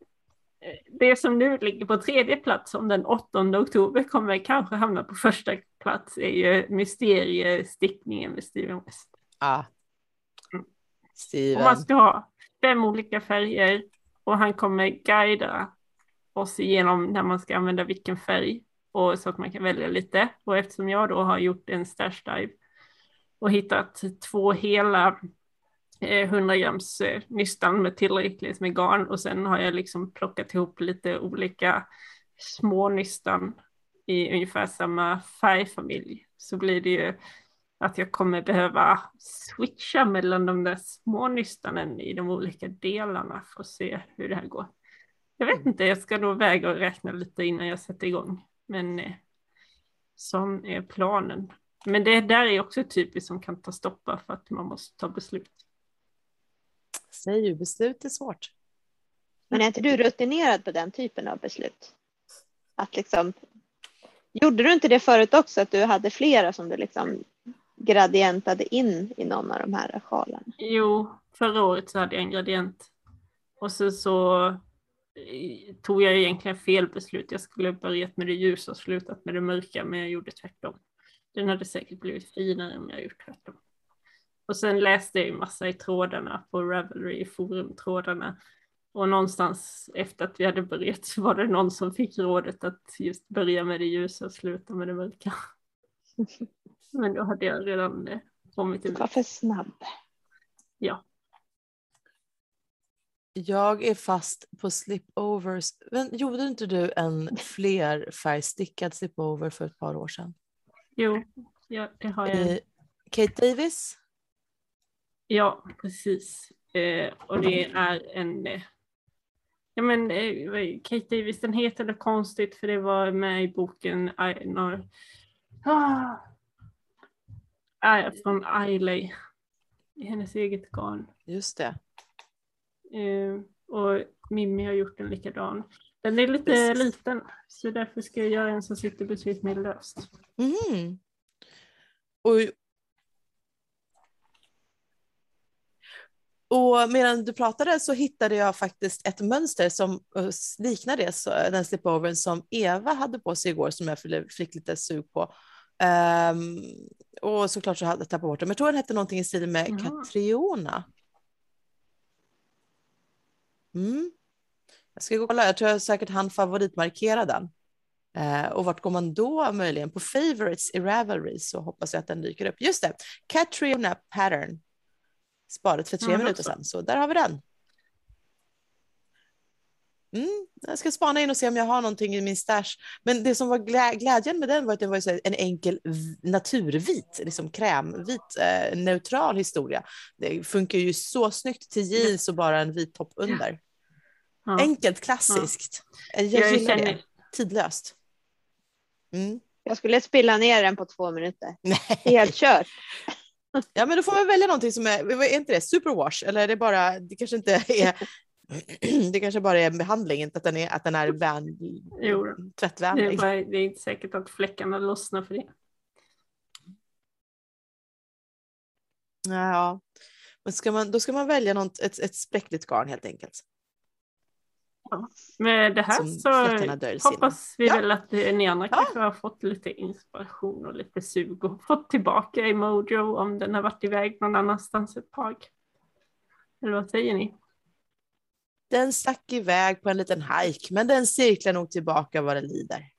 Det som nu ligger på tredje plats om den 8 oktober kommer kanske hamna på första plats är ju mysteriestickningen med Steven West. Ja. Mm. Steven. Och man ska ha fem olika färger och han kommer guida oss igenom när man ska använda vilken färg och så att man kan välja lite. Och eftersom jag då har gjort en stash dive och hittat två hela eh, 100 grams eh, nystan med tillräckligt med garn och sen har jag liksom plockat ihop lite olika små nystan i ungefär samma färgfamilj så blir det ju att jag kommer behöva switcha mellan de där små nystanen i de olika delarna för att se hur det här går. Jag vet inte, jag ska nog väga och räkna lite innan jag sätter igång. Men eh, sån är planen. Men det där är också typiskt som kan ta stoppa för att man måste ta beslut. Säger ju, beslut är svårt. Men är inte du rutinerad på den typen av beslut? Att liksom, gjorde du inte det förut också, att du hade flera som du liksom gradientade in i någon av de här sjalarna? Jo, förra året så hade jag en gradient. Och så, så eh, tog jag egentligen fel beslut. Jag skulle börjat med det ljusa och slutat med det mörka, men jag gjorde tvärtom. Den hade säkert blivit finare om jag gjort tvärtom. Och sen läste jag ju massa i trådarna på Ravelry, i forumtrådarna. Och någonstans efter att vi hade börjat så var det någon som fick rådet att just börja med det ljusa och sluta med det mörka. Men då hade jag redan eh, kommit Du till var för snabb. Ja. Jag är fast på slipovers. Men gjorde inte du en flerfärgstickad slipover för ett par år sedan? Jo, ja, det har jag. Eh, Kate Davis? Ja, precis. Eh, och det är en... Eh, ja, men eh, Kate Davis, den heter det konstigt för det var med i boken I, no, ah, ah, från Isley. I hennes eget garn. Just det. Eh, och Mimmi har gjort en likadan. Den är lite Precis. liten så därför ska jag göra en som sitter betydligt mer löst. Mhm. Och, och medan du pratade så hittade jag faktiskt ett mönster som eh, liknar det, den slipovern som Eva hade på sig igår som jag fick- fick lite sug på. Ehm, och såklart så hade jag tappat bort den, men jag tror den hette någonting i stil med Jaha. Catriona. Mm. Jag ska kolla, jag tror jag säkert han favoritmarkera den. Eh, och vart går man då möjligen? På favorites i Ravelry så hoppas jag att den dyker upp. Just det, Catriona pattern. Sparat för tre Ja, minuter sedan, så där har vi den. Mm, jag ska spana in och se om jag har någonting i min stash. Men det som var glä glädjen med den var att det var en enkel naturvit, liksom krämvit, eh, neutral historia. Det funkar ju så snyggt till jeans och bara en vit topp under. Ja. Enkelt, klassiskt. Jag Jag gillar känner- det. Tidlöst. Mm. Jag skulle spilla ner den på två minuter. Nej. Helt kört. Ja, men då får man välja någonting som är, är inte det superwash? Eller är det bara, det kanske inte är Det kanske bara är en behandling, inte att den är, att den är vän, Jo, det är, tvättvänlig. bara, det är inte säkert att fläckarna lossnar för det. Ja, men ska man, då ska man välja något, ett, ett spräckligt garn helt enkelt. Med det här så hoppas vi Ja. väl att ni andra Ja. kanske har fått lite inspiration och lite sug och fått tillbaka i Mojo om den har varit iväg någon annanstans ett tag. Eller vad säger ni? Den stack iväg på en liten hajk, men den cirklar nog tillbaka vad det lider.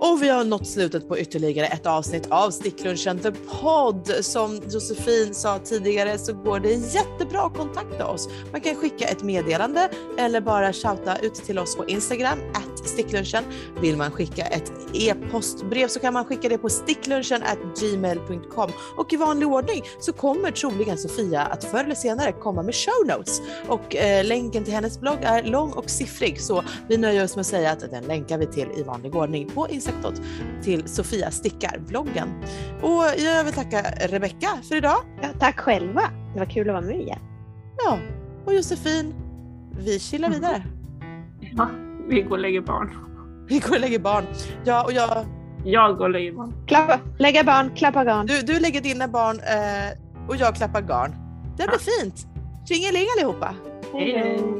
Och vi har nått slutet på ytterligare ett avsnitt av Sticklunchen The Pod. Som Josefin sa tidigare så går det jättebra att kontakta oss. Man kan skicka ett meddelande eller bara shouta ut till oss på Instagram, at sticklunchen. Vill man skicka ett e-postbrev så kan man skicka det på sticklunchen at gmail.com. Och i vanlig ordning så kommer troligen Sofia att förr eller senare komma med show notes. Och eh, länken till hennes blogg är lång och siffrig så vi nöjer oss med att säga att den länkar vi till i vanlig ordning på Instakontot till Sofia Stickar-bloggen. Och jag vill tacka Rebecka för idag. Ja, tack själva. Det var kul att vara med igen. Ja, och Josefin, vi chillar vidare. Ja, vi går och lägger barn. Vi går och lägger barn. Ja, och jag, Jag går och lägger barn. Klappa, lägga barn, klappa garn. du, du lägger dina barn eh, och jag klappar garn. Det blir fint. Tjingeling allihopa! Hej då!